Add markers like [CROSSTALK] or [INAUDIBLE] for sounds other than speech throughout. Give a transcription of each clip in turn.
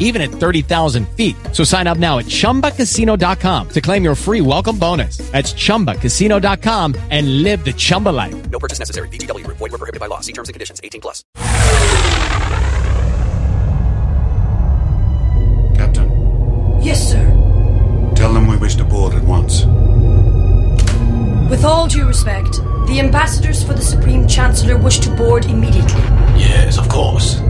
even at 30,000 feet. So sign up now at chumbacasino.com to claim your free welcome bonus. That's chumbacasino.com and live the Chumba life. No purchase necessary. VGW Group. Void were prohibited by law. See terms and conditions. 18 plus. Captain, Yes, sir. tell them we wish to board at once. With all due respect, the ambassadors for the Supreme Chancellor wish to board immediately. Yes, of course.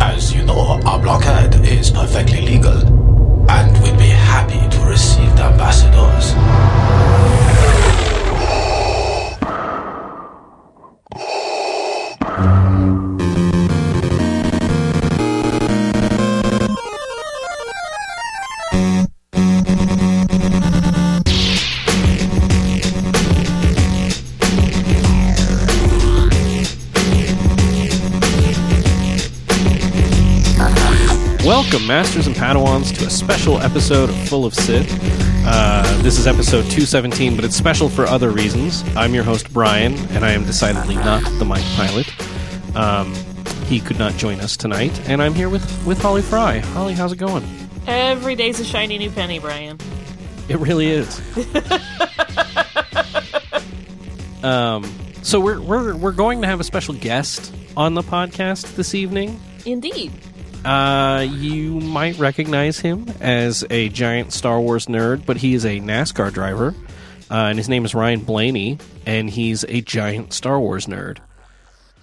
As you know, our blockade is perfectly legal, and we'd be happy to receive the ambassadors. Welcome, Masters and Padawans, to a special episode of Full of Sith. Uh, this is episode 217, but it's special for other reasons. I'm your host, Bryan, and I am decidedly not the Mike Pilot. Um, he could not join us tonight, and I'm here with, with Holly Frey. Holly, how's it going? Every day's a shiny new penny, Bryan. It really is. [LAUGHS] um, so we're, we're, we're going to have a special guest on the podcast this evening. Indeed. Uh, you might recognize him as a giant Star Wars nerd, but he is a NASCAR driver, uh, and his name is Ryan Blaney, and he's a giant Star Wars nerd.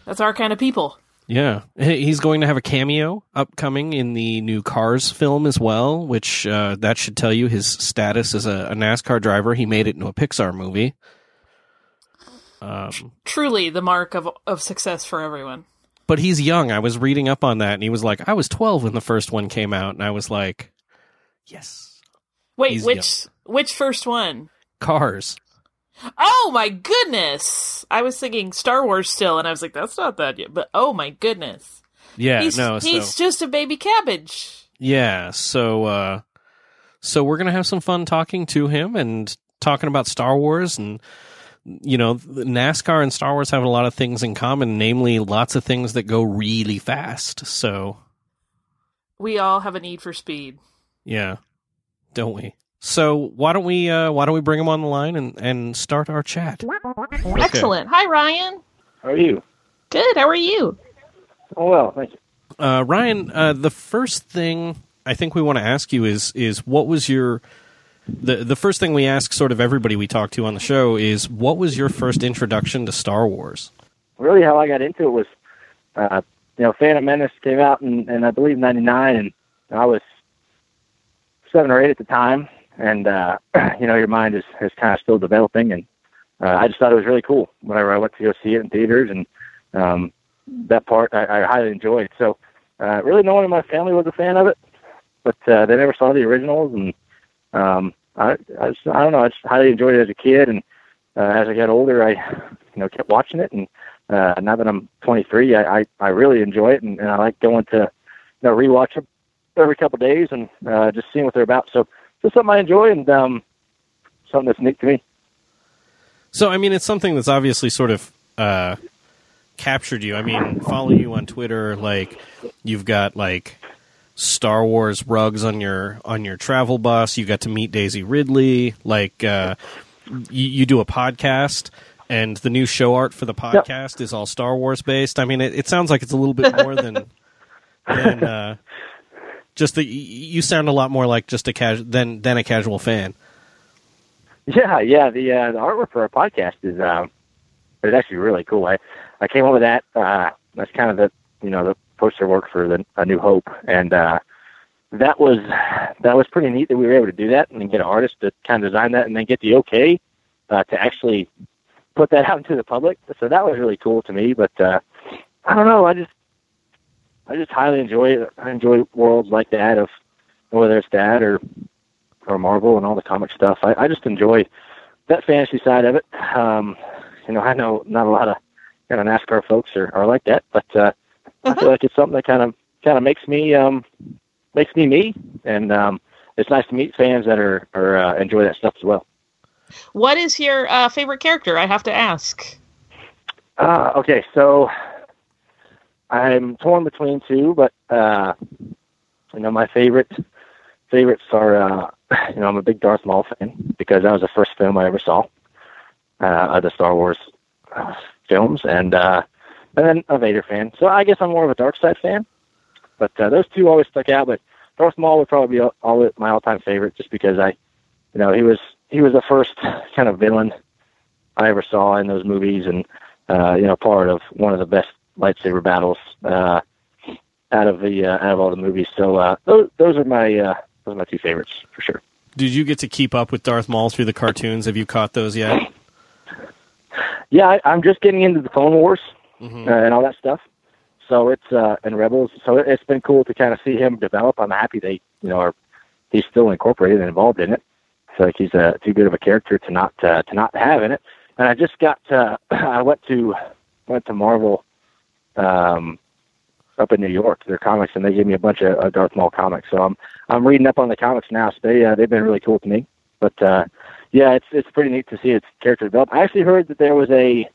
That's our kind of people. Yeah, he's going to have a cameo upcoming in the new Cars film as well, which uh, that should tell you his status as a, a NASCAR driver. He made it into a Pixar movie. Um, Truly the mark of, of success for everyone. But he's young. I was reading up on that, and he was like, "I was 12 when the first one came out," and I was like, "Yes." Wait, He's which which first one? Cars. Oh my goodness! I was thinking Star Wars still, and I was like, that's not that yet. But oh my goodness, Yeah, he's no, he's just a baby cabbage. yeah, so uh so we're going to have some fun talking to him and talking about Star Wars and you know, NASCAR and Star Wars have a lot of things in common, namely lots of things that go really fast. So, We all have a need for speed. yeah. Don't we? So, why don't we uh why don't we bring him on the line and and start our chat? Excellent. Hi, Ryan. How are you? Good. How are you? Oh well, thank you. Uh, Ryan, uh, the first thing I think we want to ask you is is what was your the the first thing we ask sort of everybody we talk to on the show is what was your first introduction to Star Wars? Really, how I got into it was, uh, you know, Phantom Menace came out in, in I believe '99, and I was seven or eight at the time, and uh, [CLEARS THROAT] you know, your mind is is kind of still developing, and uh, I just thought it was really cool whenever I went to go see it in theaters, and um, that part I, I highly enjoyed. So, uh, really, no one in my family was a fan of it, but uh, they never saw the originals, and um, I, I, just, I don't know, I just highly enjoyed it as a kid, and uh, as I got older, I, you know, kept watching it, and uh, now that I'm 23, I, I, I really enjoy it, and, and I like going to, you know, rewatch them every couple of days and uh, just seeing what they're about. So, just something I enjoy, and um, something that's unique to me. So, I mean, it's something that's obviously sort of uh, captured you. I mean, follow you on Twitter. Like, you've got like Star Wars rugs on your on your travel bus. You got to meet Daisy Ridley. Like, uh, you, you do a podcast. And the new show art for the podcast is all Star Wars based. I mean, it, it sounds like it's a little bit more than [LAUGHS] than uh, just the. You sound a lot more like just a casual than than a casual fan. Yeah, yeah. The uh, the artwork for our podcast is um, it's actually really cool. I I came up with that. Uh, that's kind of the you know the poster work for the A New Hope, and uh, that was that was pretty neat that we were able to do that and then get an artist to kind of design that and then get the okay uh, to actually put that [LAUGHS] out into the public. So that was really cool to me. But uh, I don't know. I just I just highly enjoy it. I enjoy worlds like that of whether it's that or or Marvel and all the comic stuff. I, I just enjoy that fantasy side of it. Um, you know, I know not a lot of kind of NASCAR folks are, are like that, but uh, I feel like it's something that kind of kind of makes me um, makes me me, and um, it's nice to meet fans that are are uh, enjoy that stuff as well. What is your uh, favorite character? I have to ask. Uh, okay, so I'm torn between two, but uh, you know my favorite favorites are uh, you know I'm a big Darth Maul fan because that was the first film I ever saw uh, of the Star Wars uh, films, and uh, and then a Vader fan. So I guess I'm more of a dark side fan, but uh, those two always stuck out. But Darth Maul would probably be all, all my all-time favorite, just because I, you know, he was he was the first [LAUGHS] kind of villain I ever saw in those movies, and uh, you know, part of one of the best lightsaber battles uh, out of the uh, out of all the movies. So uh, those those are my uh, those are my two favorites for sure. Did you get to keep up with Darth Maul through the cartoons? Have you caught those yet? [LAUGHS] Yeah, I, I'm just getting into the Clone Wars Mhm. uh, and all that stuff. So it's uh, and Rebels. So it, it's been cool to kind of see him develop. I'm happy they you know are he's still incorporated and involved in it. Feel like he's uh, too good of a character to not uh, to not have in it. And I just got uh, [CLEARS THROAT] I went to went to Marvel um, up in New York, their comics, and they gave me a bunch of uh, Darth Maul comics. So I'm I'm reading up on the comics now. So they uh, they've been really cool to me. But uh, yeah, it's it's pretty neat to see its character develop. I actually heard that there was a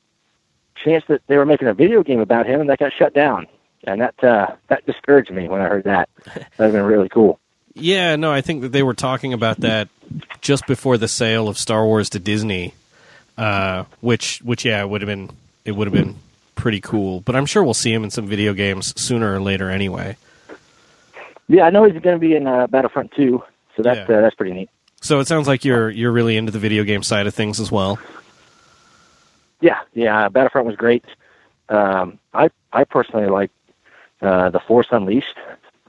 chance that they were making a video game about him, and that got shut down. And that uh, that discouraged me when I heard that. [LAUGHS] That'd have been really cool. Yeah, no, I think that they were talking about that just before the sale of Star Wars to Disney, uh, which, which, yeah, would have been it would have been pretty cool. But I'm sure we'll see him in some video games sooner or later, anyway. Yeah, I know he's going to be in uh, Battlefront 2, so that's Yeah. uh, that's pretty neat. So it sounds like you're you're really into the video game side of things as well. Yeah, yeah, Battlefront was great. Um, I I personally like uh, the Force Unleashed.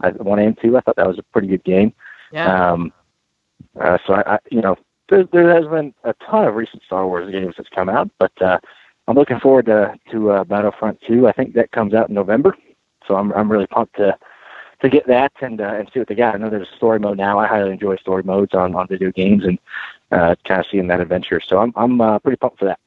I, one and two. I thought that was a pretty good game. Yeah. Um, uh, so I, I, you know, there, there has been a ton of recent Star Wars games that's come out, but uh, I'm looking forward to to uh, Battlefront 2. I think that comes out in November, so I'm I'm really pumped to to get that and uh, and see what they got. I know there's a story mode now. I highly enjoy story modes on on video games and uh, kind of seeing that adventure. So I'm I'm uh, pretty pumped for that.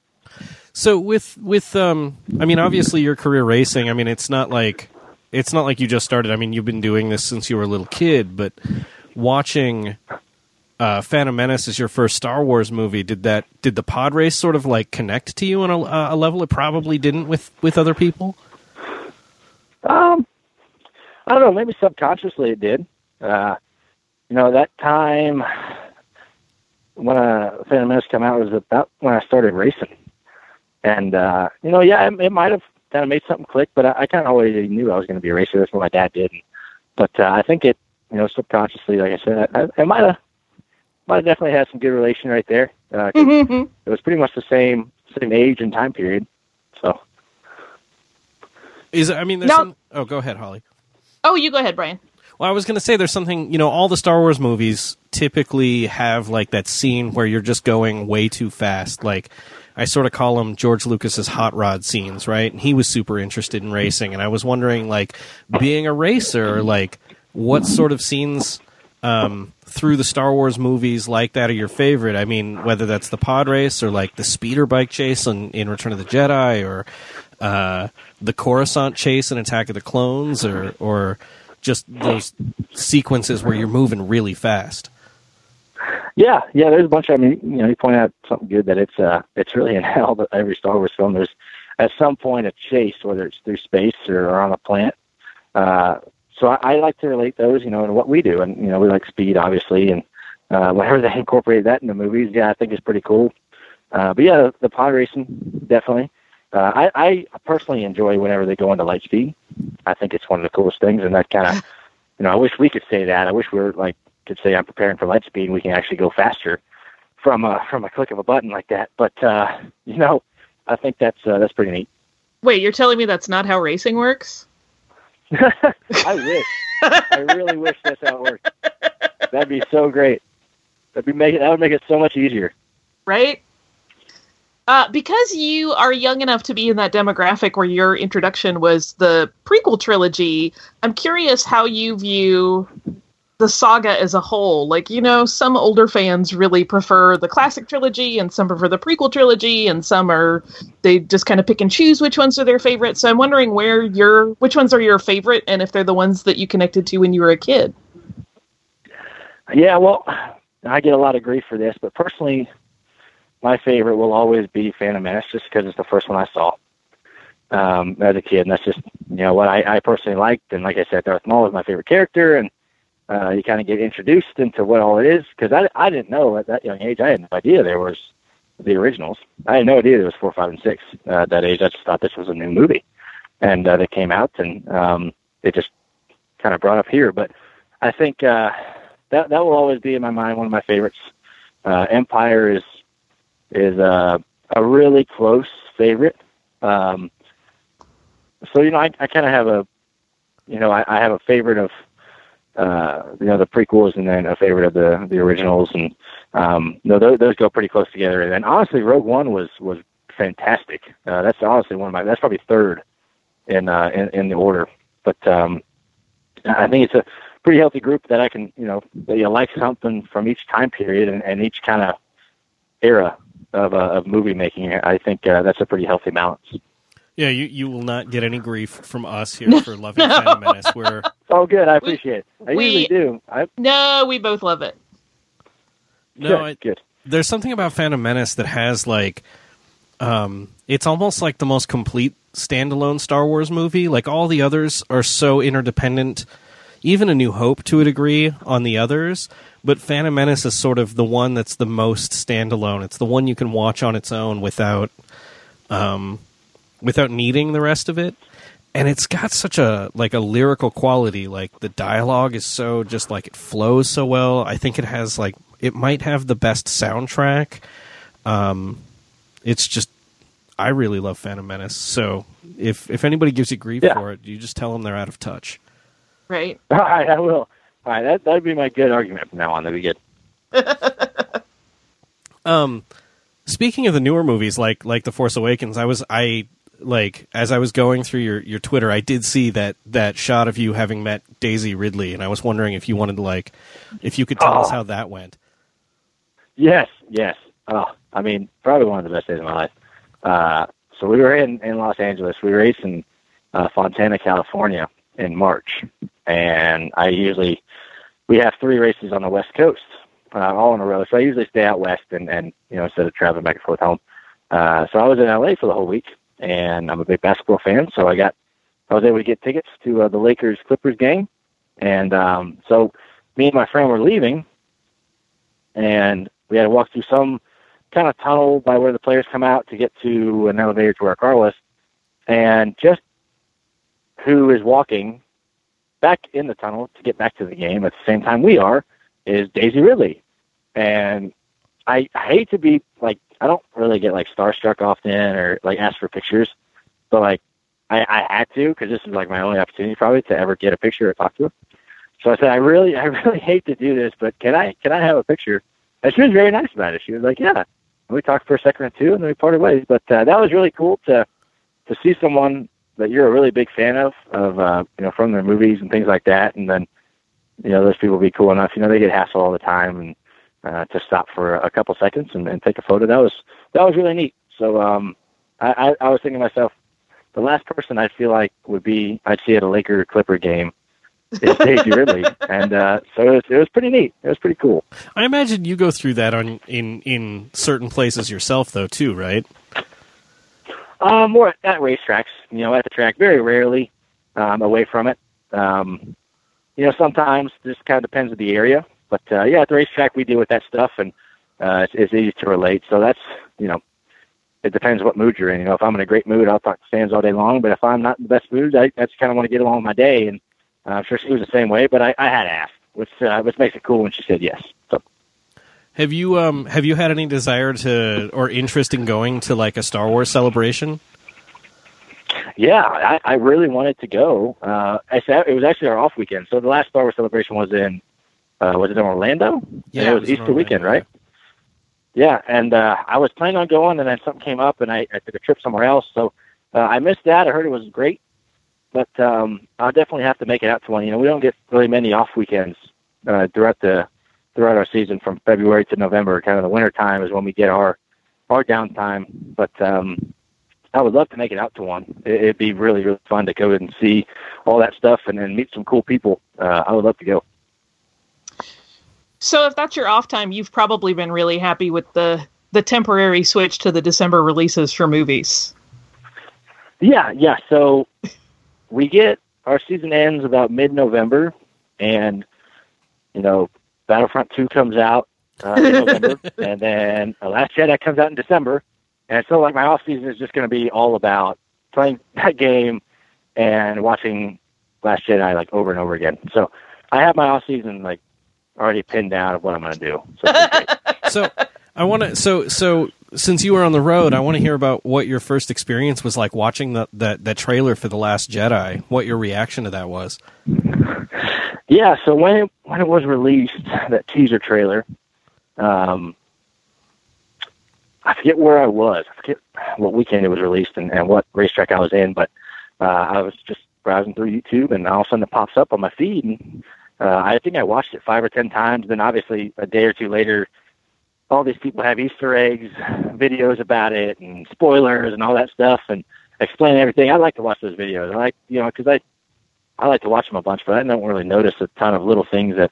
So with with um, I mean, obviously your career racing. I mean, it's not like it's not like you just started. I mean, you've been doing this since you were a little kid. But watching uh, Phantom Menace as your first Star Wars movie, did that did the pod race sort of like connect to you on a, a level it probably didn't with with other people? Um, I don't know. Maybe subconsciously it did. Uh, you know, that time when uh, Phantom Menace came out was about when I started racing, and uh, you know, yeah, it, it might have kind of made something click, but I, I kind of already knew I was going to be a racer. That's what my dad did. But uh, I think it, you know, subconsciously, like I said, I, I might have, might have definitely had some good relation right there. Uh, 'cause it was pretty much the same same age and time period. So. Is I mean, there's No. some, oh, go ahead, Holly. oh, you go ahead, Bryan. Well, I was going to say there's something, you know, all the Star Wars movies typically have like that scene where you're just going way too fast. Like, I sort of call them George Lucas's hot rod scenes, right? And he was super interested in racing. And I was wondering, like, being a racer, like, what sort of scenes um, through the Star Wars movies like that are your favorite? I mean, whether that's the pod race or like the speeder bike chase in, in Return of the Jedi or uh, the Coruscant chase in Attack of the Clones or, or just those sequences where you're moving really fast. Yeah, yeah. There's a bunch. Of, I mean, you know, you point out something good that it's uh, it's really in [LAUGHS] hell. But every Star Wars film, there's at some point a chase, whether it's through space or, or on a planet. Uh, so I, I like to relate those, you know, and what we do, and you know, we like speed, obviously, and uh, whenever they incorporate that in the movies, yeah, I think it's pretty cool. Uh, but yeah, the, the pod racing definitely. Uh, I, I personally enjoy whenever they go into light speed. I think it's one of the coolest things, and that kind of, you know, I wish we could say that. I wish we were like could say I'm preparing for light speed, and we can actually go faster from a from a click of a button like that. But uh, you know, I think that's uh, that's pretty neat. Wait, you're telling me that's not how racing works? [LAUGHS] I wish. I really wish that's how it worked. That'd be so great. That'd be make it, that would make it so much easier. right? Uh, because you are young enough to be in that demographic where your introduction was the prequel trilogy, I'm curious how you view the saga as a whole. Like, you know, some older fans really prefer the classic trilogy and some prefer the prequel trilogy and some are they just kind of pick and choose which ones are their favorite. So I'm wondering where your which ones are your favorite and if they're the ones that you connected to when you were a kid. Yeah, well, I get a lot of grief for this, but personally, my favorite will always be Phantom Menace, just because it's the first one I saw um, as a kid, and that's just you know what I, I personally liked. And like I said, Darth Maul was my favorite character, and uh, you kind of get introduced into what all it is because I I didn't know at that young age. I had no idea there was the originals. I had no idea there was four, five, and six uh, at that age. I just thought this was a new movie, and uh, they came out, and um, it just kind of brought up here. But I think uh, that that will always be in my mind one of my favorites. Uh, Empire is is uh, a really close favorite. Um, so you know, I, I kind of have a, you know, I, I have a favorite of, uh, you know, the prequels, and then a favorite of the the originals, and um, no, those, those go pretty close together. And then honestly, Rogue One was was fantastic. Uh, that's honestly one of my. That's probably third in uh, in, in the order. But um, I think it's a pretty healthy group that I can, you know, that you like something from each time period and, and each kind of era of uh, of movie making. I think uh, that's a pretty healthy balance. Yeah, you, you will not get any grief from us here [LAUGHS] for loving Phantom Menace. We're Oh, good. I appreciate it. I we- usually do. I No, we both love it. no, good, I, good. there's something about Phantom Menace that has like, um, it's almost like the most complete standalone Star Wars movie. Like all the others are so interdependent. Even A New Hope, to a degree, on the others, but Phantom Menace is sort of the one that's the most standalone. It's the one you can watch on its own without, um, without needing the rest of it. And it's got such a like a lyrical quality. Like the dialogue is so just like it flows so well. I think it has like it might have the best soundtrack. Um, it's just I really love Phantom Menace. So if if anybody gives you grief Yeah. for it, you just tell them they're out of touch. Right. [LAUGHS] All right, I will. All right, that that'd be my good argument from now on. That'd be good. [LAUGHS] Um, speaking of the newer movies, like like The Force Awakens, I was I like as I was going through your your Twitter, I did see that that shot of you having met Daisy Ridley, and I was wondering if you wanted to like if you could tell us Oh. how that went. Yes, yes. Oh, I mean, probably one of the best days of my life. Uh, so we were in, in Los Angeles. We raced in uh, Fontana, California in March. And I usually, we have three races on the West Coast, uh, all in a row. So I usually stay out West and, and, you know, instead of traveling back and forth home. Uh, so I was in LA for the whole week and I'm a big basketball fan. So I got, I was able to get tickets to uh, the Lakers Clippers game. And, um, so me and my friend were leaving and we had to walk through some kind of tunnel by where the players come out to get to an elevator to where our car was. And just who is walking back in the tunnel to get back to the game at the same time we are is Daisy Ridley. And I, I hate to be like, I don't really get like starstruck often or like ask for pictures, but like I, I had to because this is like my only opportunity probably to ever get a picture or talk to her. So I said, I really, I [LAUGHS] really hate to do this, but can I, can I have a picture? And she was very nice about it. She was like, yeah. And we talked for a second or two, and then we parted ways. But uh, that was really cool to to see someone that you're a really big fan of, of uh, you know, from their movies and things like that. And then, you know, those people be cool enough. You know, they get hassled all the time, and uh, to stop for a couple seconds and, and take a photo. That was that was really neat. So um, I, I, I was thinking to myself, the last person I feel like would be I'd see at a Laker Clipper game is [LAUGHS] Daisy Ridley, and uh, so it was, it was pretty neat. It was pretty cool. I imagine you go through that on in in certain places yourself, though, too, right? Um, more at racetracks, you know, at the track, very rarely um, away from it. Um, you know, sometimes just kind of depends on the area, but uh, yeah, at the racetrack we deal with that stuff, and uh, it's, it's easy to relate. So that's you know, it depends what mood you're in. You know, if I'm in a great mood, I'll talk to fans all day long. But if I'm not in the best mood, I, I just kind of want to get along with my day, and uh, I'm sure she was the same way. But I, I had to ask, which uh, which makes it cool when she said yes. So. Have you um have you had any desire to or interest in going to like a Star Wars celebration? Yeah, I, I really wanted to go. Uh, I said it was actually our off weekend. So the last Star Wars celebration was in, uh, was it in Orlando? Yeah, And it it was, was Easter weekend, right? Yeah, and uh, I was planning on going, and then something came up, and I, I took a trip somewhere else. So uh, I missed that. I heard it was great, but um, I'll definitely have to make it out to one. You know, we don't get really many off weekends uh, throughout the throughout our season from February to November. Kind of the winter time is when we get our our downtime. But um, I would love to make it out to one. It, it'd be really really fun to go and see all that stuff and then meet some cool people. Uh, I would love to go. So if that's your off time, you've probably been really happy with the the temporary switch to the December releases for movies. Yeah, yeah. So we get our season ends about mid November, and you know, Battlefront Two comes out uh, in November, [LAUGHS] and then uh, Last Jedi comes out in December, and so like my off season is just going to be all about playing [LAUGHS] that game and watching Last Jedi like over and over again. So I have my off season like already pinned down of what I'm going to do. So it's been great. [LAUGHS] So I want to. So so since you were on the road, I want to hear about what your first experience was like watching the, that that trailer for the Last Jedi. What your reaction to that was? Yeah, so when it when it was released, that teaser trailer, um, I forget where I was. I forget what weekend it was released and, and what racetrack I was in, but uh, I was just browsing through YouTube, and all of a sudden it pops up on my feed, and uh, I think I watched it five or ten times. Then obviously a day or two later, all these people have Easter eggs, videos about it, and spoilers and all that stuff, and explain everything. I like to watch those videos. I like you know because I I like to watch them a bunch, but I don't really notice a ton of little things that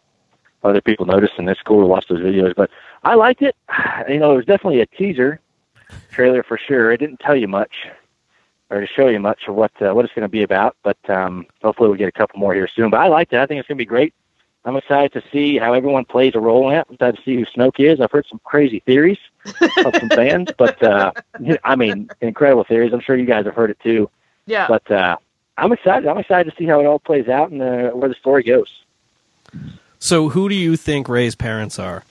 other people notice, and it's cool to watch those videos. But I liked it. [SIGHS] You know, it was definitely a teaser trailer for sure. It didn't tell you much or to show you much of what uh, what it's going to be about, but um, hopefully we'll get a couple more here soon. But I like it. I think it's going to be great. I'm excited to see how everyone plays a role in it. I'm excited to see who Snoke is. I've heard some crazy theories of some fans, [LAUGHS] but uh, I mean, incredible theories. I'm sure you guys have heard it too. Yeah. But uh, I'm excited. I'm excited to see how it all plays out and uh, where the story goes. So who do you think Rey's parents are?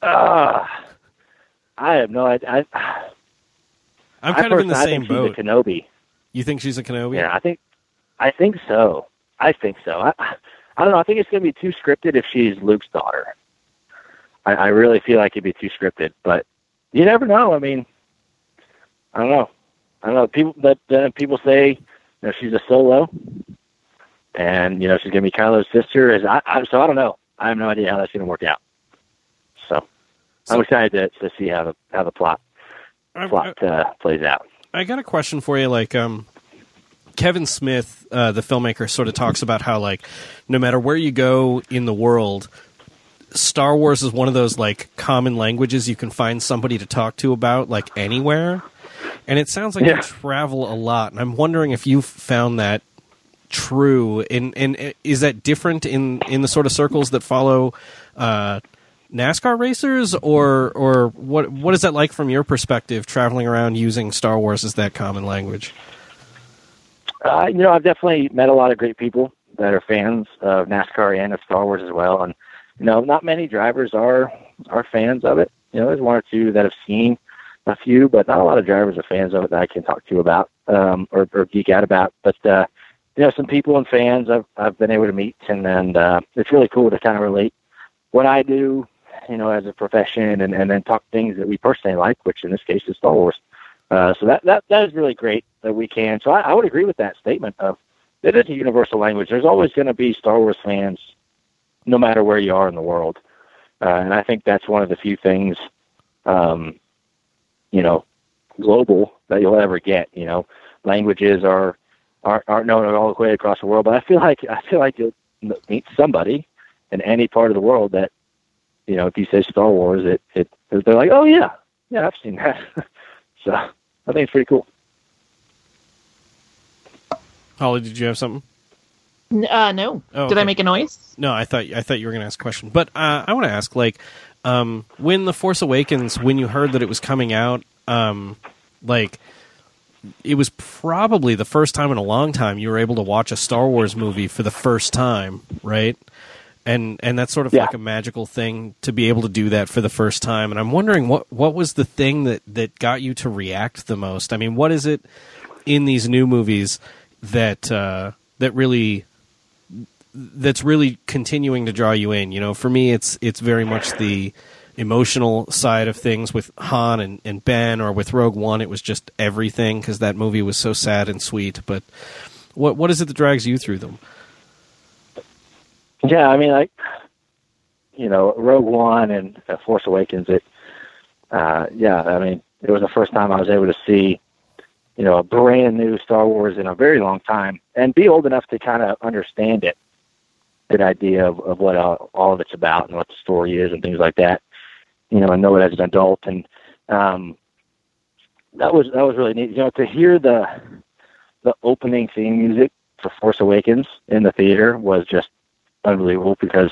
Uh, I have no idea. I, I'm I kind of in the I same boat. a Kenobi. You think she's a Kenobi? Yeah, I think, I think so. I think so. I, I don't know. I think it's going to be too scripted if she's Luke's daughter. I, I really feel like it'd be too scripted, but you never know. I mean, I don't know. I don't know. People that uh, people say, you know, she's a solo, and you know she's going to be Kylo's sister. Is I, I so I don't know. I have no idea how that's going to work out. So, So- I'm excited to to see how the how the plot I- I- plot uh, plays out. I got a question for you. Like, um, Kevin Smith, uh, the filmmaker, sort of talks about how, like, no matter where you go in the world, Star Wars is one of those like common languages you can find somebody to talk to about, like anywhere. And it sounds like Yeah. you travel a lot, and I'm wondering if you've found that true. And and is that different in in the sort of circles that follow? Uh, NASCAR racers, or or what what is that like from your perspective, traveling around using Star Wars as that common language? Uh, you know, I've definitely met a lot of great people that are fans of NASCAR and of Star Wars as well. And you know, not many drivers are are fans of it. You know, there's one or two that have seen a few, but not a lot of drivers are fans of it that I can talk to about um, or, or geek out about. But uh, you know, some people and fans I've I've been able to meet, and and uh, it's really cool to kind of relate what I do, you know, as a profession, and and then talk things that we personally like, which in this case is Star Wars. Uh, so that, that that is really great that we can. So I, I would agree with that statement of it is a universal language. There's always going to be Star Wars fans, no matter where you are in the world, uh, and I think that's one of the few things, um, you know, global that you'll ever get. You know, languages are aren't, aren't known all the way across the world, but I feel like I feel like you'll meet somebody in any part of the world that, you know, if you say Star Wars, it it they're like, oh yeah, yeah, I've seen that. [LAUGHS] so I think it's pretty cool. Holly, did you have something? Uh, no. Oh, Did I make a noise? No, I thought I thought you were going to ask a question, but uh, I want to ask like um, when the Force Awakens, when you heard that it was coming out, um, like it was probably the first time in a long time you were able to watch a Star Wars movie for the first time, right? And and that's sort of Yeah. like a magical thing to be able to do that for the first time. And I'm wondering what what was the thing that that got you to react the most? I mean, what is it in these new movies that uh, that really that's really continuing to draw you in. You know, for me, it's it's very much the emotional side of things with Han and, and Ben, or with Rogue One, it was just everything because that movie was so sad and sweet. But what what is it that drags you through them? Yeah, I mean, like you know, Rogue One and uh, Force Awakens. It, uh, yeah, I mean, it was the first time I was able to see, you know, a brand new Star Wars in a very long time, and be old enough to kind of understand it, good idea of, of what all, all of it's about and what the story is and things like that. You know, and know it as an adult, and um, that was that was really neat. You know, to hear the the opening theme music for Force Awakens in the theater was just unbelievable because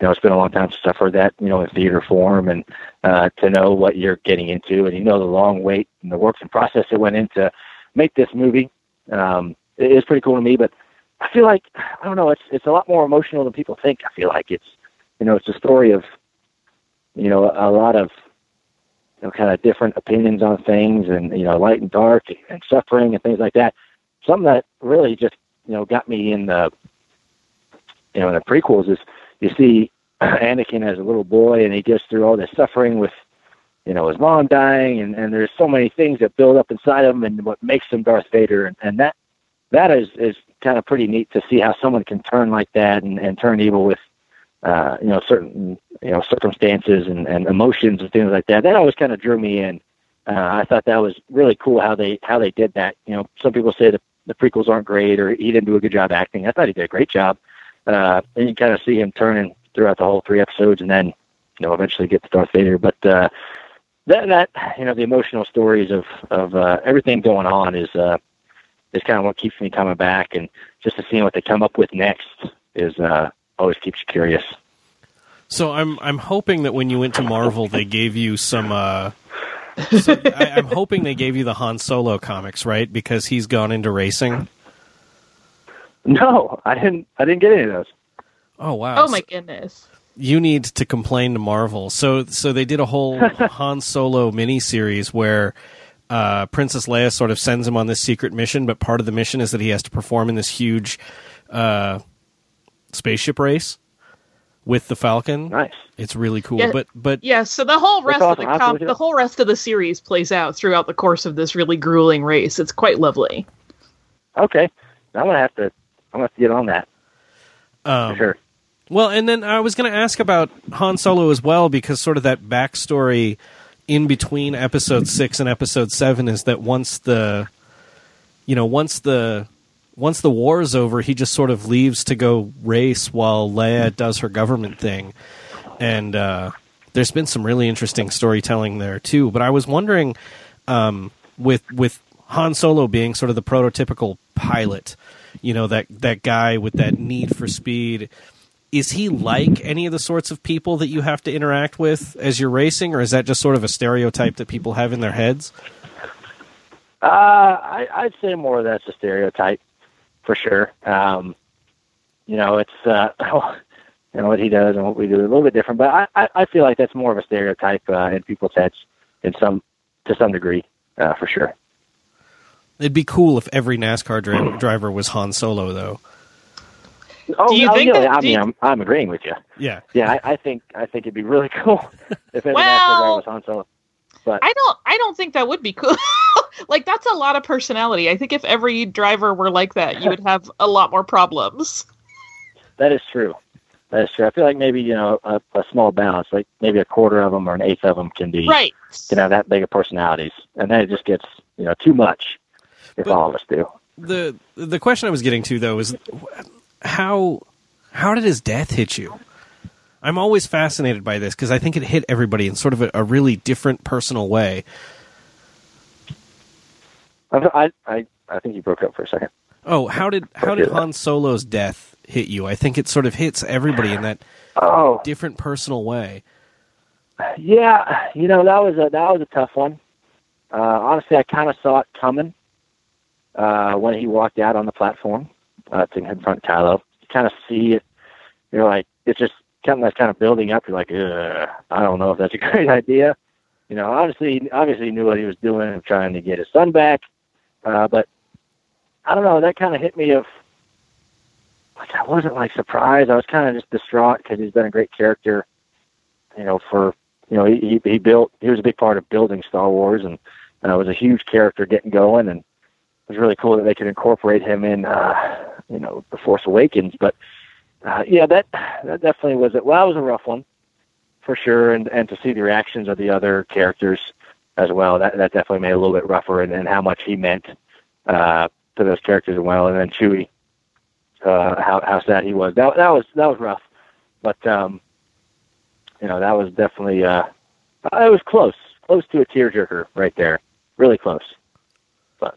you know it's been a long time since I've heard that you know in theater form and uh, to know what you're getting into and you know the long wait and the work and process that went into make this movie um, it is pretty cool to me. But I feel like I don't know it's it's a lot more emotional than people think. I feel like it's you know it's a story of you know a lot of you know kind of different opinions on things and you know light and dark and suffering and things like that. Something that really just you know got me in the you know in the prequels is you see [CLEARS THROAT] Anakin as a little boy and he goes through all this suffering with you know his mom dying and and there's so many things that build up inside of him and what makes him Darth Vader. And and that that is is kind of pretty neat to see how someone can turn like that and and turn evil with uh you know certain you know circumstances and and emotions and things like that. That always kind of drew me in. Uh I thought that was really cool how they how they did that. You know some people say that the prequels aren't great or he didn't do a good job acting. I thought he did a great job uh, and you kind of see him turning throughout the whole three episodes, and then you know eventually get to Darth Vader. But uh, that that you know the emotional stories of of uh, everything going on is uh, is kind of what keeps me coming back, and just to see what they come up with next is uh, always keeps you curious. So I'm I'm hoping that when you went to Marvel, they gave you some. Uh, so I, I'm hoping they gave you the Han Solo comics, right? Because he's gone into racing. No, I didn't. I didn't get any of those. Oh wow! Oh my goodness. you need to complain to Marvel. So so they did a whole [LAUGHS] Han Solo miniseries where uh, Princess Leia sort of sends him on this secret mission, but part of the mission is that he has to perform in this huge uh, spaceship race with the Falcon. Nice. It's really cool. Yeah. But but Yeah, so the whole rest That's of the com- the whole rest of the series plays out throughout the course of this really grueling race. It's quite lovely. Okay, I'm gonna have to. I'm gonna have to get on that um, for sure. Well, and then I was going to ask about Han Solo as well because sort of that backstory in between episode 6 and episode 7 is that once the you know, once the once the war is over, he just sort of leaves to go race while Leia does her government thing. And uh there's been some really interesting storytelling there too, but I was wondering um with with Han Solo being sort of the prototypical pilot, you know, that that guy with that need for speed is he like any of the sorts of people that you have to interact with as you're racing, or is that just sort of a stereotype that people have in their heads? Uh, I, I'd say more that's a stereotype for sure. Um, you know, it's uh, [LAUGHS] you know what he does and what we do is a little bit different, but I, I, I feel like that's more of a stereotype uh, in people's heads in some to some degree uh, for sure. It'd be cool if every NASCAR dri- [CLEARS THROAT] driver was Han Solo, though. Oh, Do you oh, think yeah, that- I do mean, you- I'm, I'm agreeing with you. Yeah. Yeah, I, I think I think it'd be really [LAUGHS] cool if every Well- NASCAR driver was Han Solo. But I don't I don't think that would be cool. [LAUGHS] like that's a lot of personality. I think if every driver were like that, you would have a lot more problems. that is true. That is true. I feel like maybe you know a, a small balance, like maybe a quarter of them or an eighth of them can be Right. can have that big of personalities, and then it just gets you know too much if But- all of us do. the The question I was getting to though is how how did his death hit you? I'm always fascinated by this because I think it hit everybody in sort of a, a really different personal way. I, I I think you broke up for a second. Oh, how did how did Han Solo's death hit you? I think it sort of hits everybody in that Oh different personal way. yeah, you know that was a that was a tough one. Uh, honestly, I kind of saw it coming uh, when he walked out on the platform uh, to confront Kylo. You kind of see it. You're like, it's just kind of kind of building up. You're like, I don't know if that's a [LAUGHS] great idea. You know, obviously, obviously he knew what he was doing trying to get his son back. Uh, but I don't know. That kind of hit me of like I wasn't like surprised. I was kind of just distraught because he's been a great character. You know, for you know, he he built. He was a big part of building Star Wars, and uh, was a huge character getting going. And was really cool that they could incorporate him in, uh, you know, the Force Awakens. But uh, yeah, that that definitely was it. Well, that was a rough one for sure, and and to see the reactions of the other characters as well, that that definitely made it a little bit rougher, and, and how much he meant uh, to those characters as well. And then Chewie, uh, how how sad he was. That that was that was rough, but um, you know that was definitely uh, it was close, close to a tearjerker right there, really close.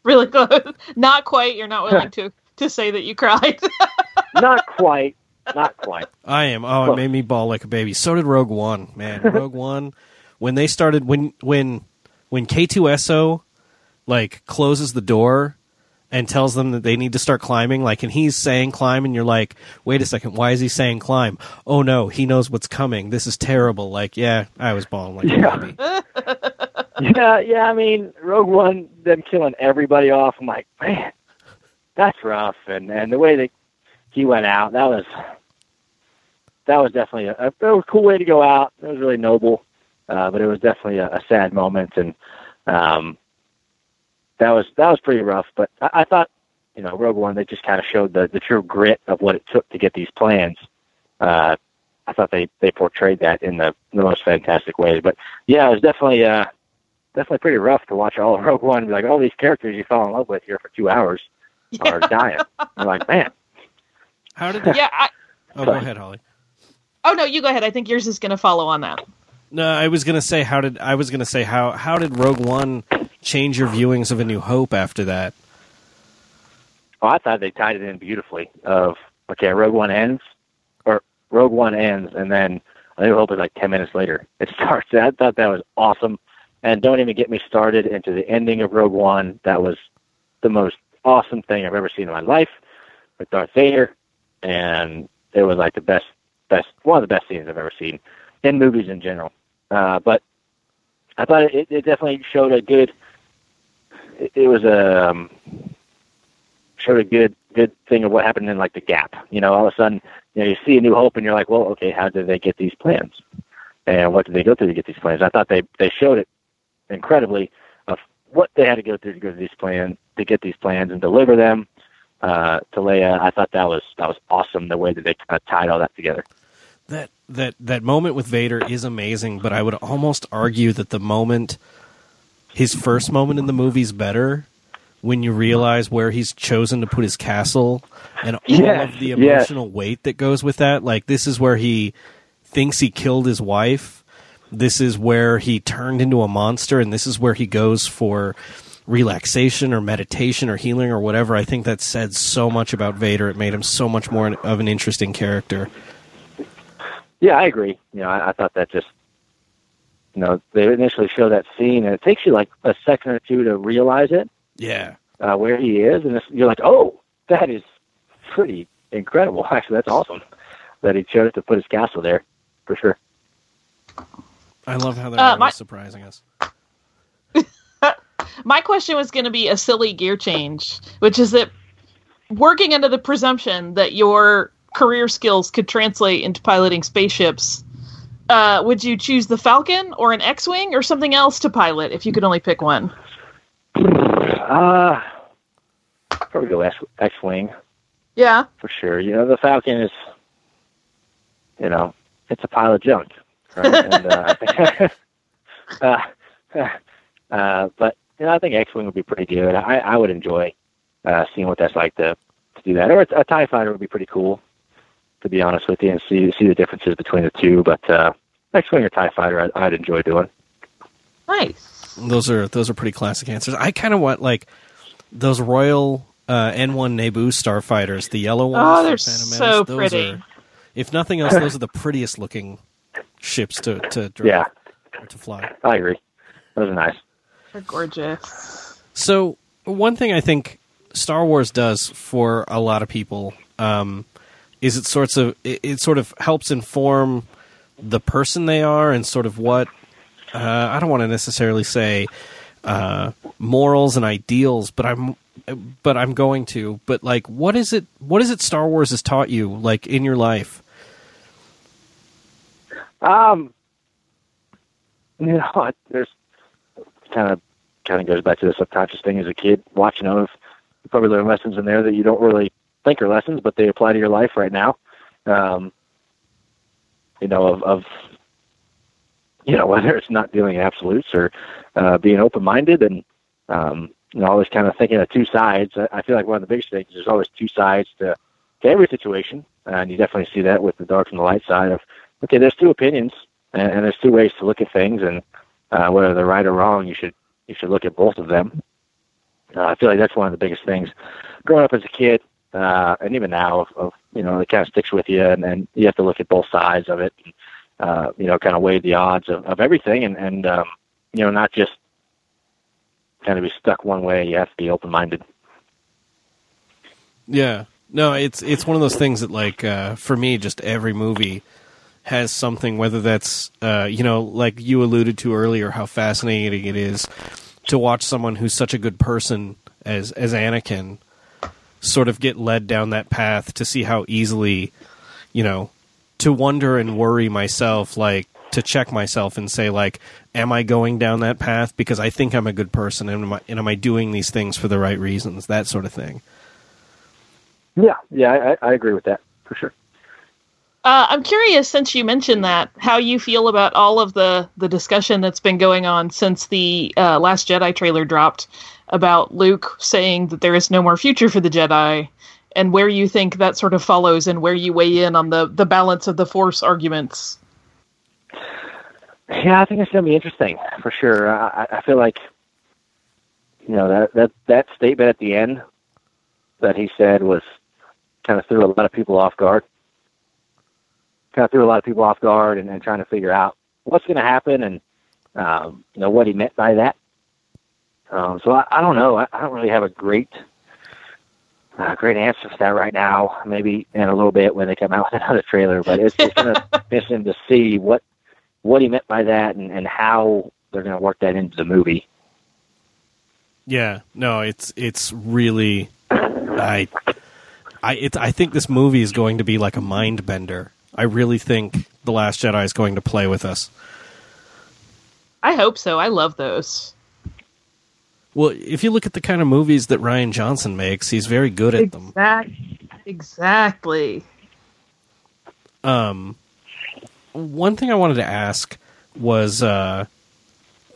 Really good. [LAUGHS] Not quite. You're not willing to to say that you cried. [LAUGHS] Not quite, not quite. I am. Oh, it made me bawl like a baby. So did Rogue One, man. [LAUGHS] Rogue One, when they started, when when when K2SO like closes the door and tells them that they need to start climbing, like, and he's saying climb, and you're like, wait a second, why is he saying climb? Oh no, he knows what's coming. This is terrible. Like, yeah, I was bawling like a baby. Yeah. [LAUGHS] Yeah, yeah. I mean, Rogue One, them killing everybody off. I'm like, man, that's rough. And and the way that he went out, that was that was definitely a, a, cool way to go out. It was really noble, uh, but it was definitely a, a sad moment, and um, that was that was pretty rough. But I, I thought, you know, Rogue One, they just kind of showed the the true grit of what it took to get these plans. Uh, I thought they they portrayed that in the the most fantastic way. But yeah, it was definitely uh definitely pretty rough to watch all of Rogue One and be like, all these characters you fall in love with here for two hours are dying. I'm like, man, How did? yeah. I, Oh, go ahead, Holly. oh no, you go ahead. I think yours is going to follow on that. No, I was gonna say how did I was gonna say how how did Rogue One change your viewings of A New Hope after that? well, I thought they tied it in beautifully. Of okay, Rogue One ends, or Rogue One ends, and then I New Hope is like ten minutes later it starts. I thought that was awesome. And don't even get me started into the ending of Rogue One. That was the most awesome thing I've ever seen in my life with Darth Vader, and it was like the best, best one of the best scenes I've ever seen in movies in general. Uh, but I thought it, it definitely showed a good. It, it was a um, showed a good good thing of what happened in like the gap. You know, all of a sudden, you know, you see a new hope, and you're like, well, okay, how did they get these plans, and what did they go through to get these plans? I thought they they showed it incredibly of what they had to go through to go to these plans to get these plans and deliver them uh, to Leia. I thought that was that was awesome the way that they kind of tied all that together. that that that moment with Vader is amazing, but I would almost argue that the moment his first moment in the movie, is better when you realize where he's chosen to put his castle and all of the emotional weight that goes with that. Like this is where he thinks he killed his wife. This is where he turned into a monster and this is where he goes for relaxation or meditation or healing or whatever. I think that said so much about Vader. It made him so much more of an interesting character. Yeah, I agree. You know, I, I thought that just, you know, they initially show that scene, and it takes you like a second or two to realize it, Yeah. uh, where he is, and you're like, oh, that is pretty incredible. [LAUGHS] Actually, that's awesome that he chose to put his castle there, for sure. I love how they're Uh, my- surprising us. [LAUGHS] My question was going to be a silly gear change, which is that working under the presumption that your career skills could translate into piloting spaceships, uh, would you choose the Falcon or an X-wing or something else to pilot if you could only pick one? [SIGHS] Uh, probably go X, X-wing Yeah. for sure. You know, the Falcon is, you know, it's a pile of junk, right? and, uh, [LAUGHS] [LAUGHS] uh, uh, but you know, I think X-wing would be pretty good. I, I would enjoy uh, seeing what that's like to to do that. Or a, a Tie Fighter would be pretty cool, to be honest with you, and see see the differences between the two. But uh, X-wing or Tie Fighter, I'd, I'd enjoy doing. Nice. Those are those are pretty classic answers. I kind of want like those Royal uh, N1 Naboo starfighters, the yellow ones. Oh, they're Phantom so Menace. Those pretty. Are, if nothing else, those are the prettiest looking ships to to drive, Yeah, or to fly. I agree. Those are nice. They're gorgeous. So one thing I think Star Wars does for a lot of people um, is it sorts of it, it sort of helps inform the person they are and sort of what uh, I don't want to necessarily say uh, morals and ideals, but I'm but I'm going to. But like, what is it? What is it? Star Wars has taught you, like in your life? Um, you know, [LAUGHS] there's kind of kind of goes back to the subconscious thing as a kid watching those. You probably learn lessons in there that you don't really think are lessons, but they apply to your life right now. Um, you know, of, of you know [LAUGHS] whether it's not dealing in absolutes or uh, being open-minded and um, you know always kind of thinking of two sides. I, I feel like one of the biggest things is there's always two sides to, to every situation, and you definitely see that with the dark and the light side of okay, there's two opinions and, and there's two ways to look at things, and uh, whether they're right or wrong, you should you should look at both of them. Uh, I feel like that's one of the biggest things growing up as a kid, uh, and even now, of, of you know, it kind of sticks with you, and, and you have to look at both sides of it. And, uh, you know, kind of weigh the odds of, of everything, and and um, you know, not just kind of be stuck one way. You have to be open minded. Yeah. No, it's it's one of those things that like uh, for me, just every movie has something. Whether that's uh, you know, like you alluded to earlier, how fascinating it is to watch someone who's such a good person as as Anakin sort of get led down that path to see how easily, you know, to wonder and worry myself, like to check myself and say, like, am I going down that path because I think I'm a good person and am I, and am I doing these things for the right reasons? That sort of thing. Yeah, yeah, I, I agree with that for sure. Uh, I'm curious, since you mentioned that, how you feel about all of the the discussion that's been going on since the uh, Last Jedi trailer dropped about Luke saying that there is no more future for the Jedi, and where you think that sort of follows, and where you weigh in on the the balance of the Force arguments. Yeah, I think it's going to be interesting for sure. I, I feel like you know that that that statement at the end that he said was kind of threw a lot of people off guard. Kind of threw a lot of people off guard and, and trying to figure out what's going to happen and um, you know what he meant by that. Um, so I, I don't know. I, I don't really have a great uh, great answer for that right now. Maybe in a little bit when they come out with [LAUGHS] another trailer, but it's, it's going to be interesting to see what what he meant by that and, and how they're going to work that into the movie. Yeah, no, it's it's really I I it, I think this movie is going to be like a mind bender. I really think the Last Jedi is going to play with us. I hope so. I love those. Well, if you look at the kind of movies that Rian Johnson makes, he's very good at them. Exactly. Exactly. Um, one thing I wanted to ask was, uh,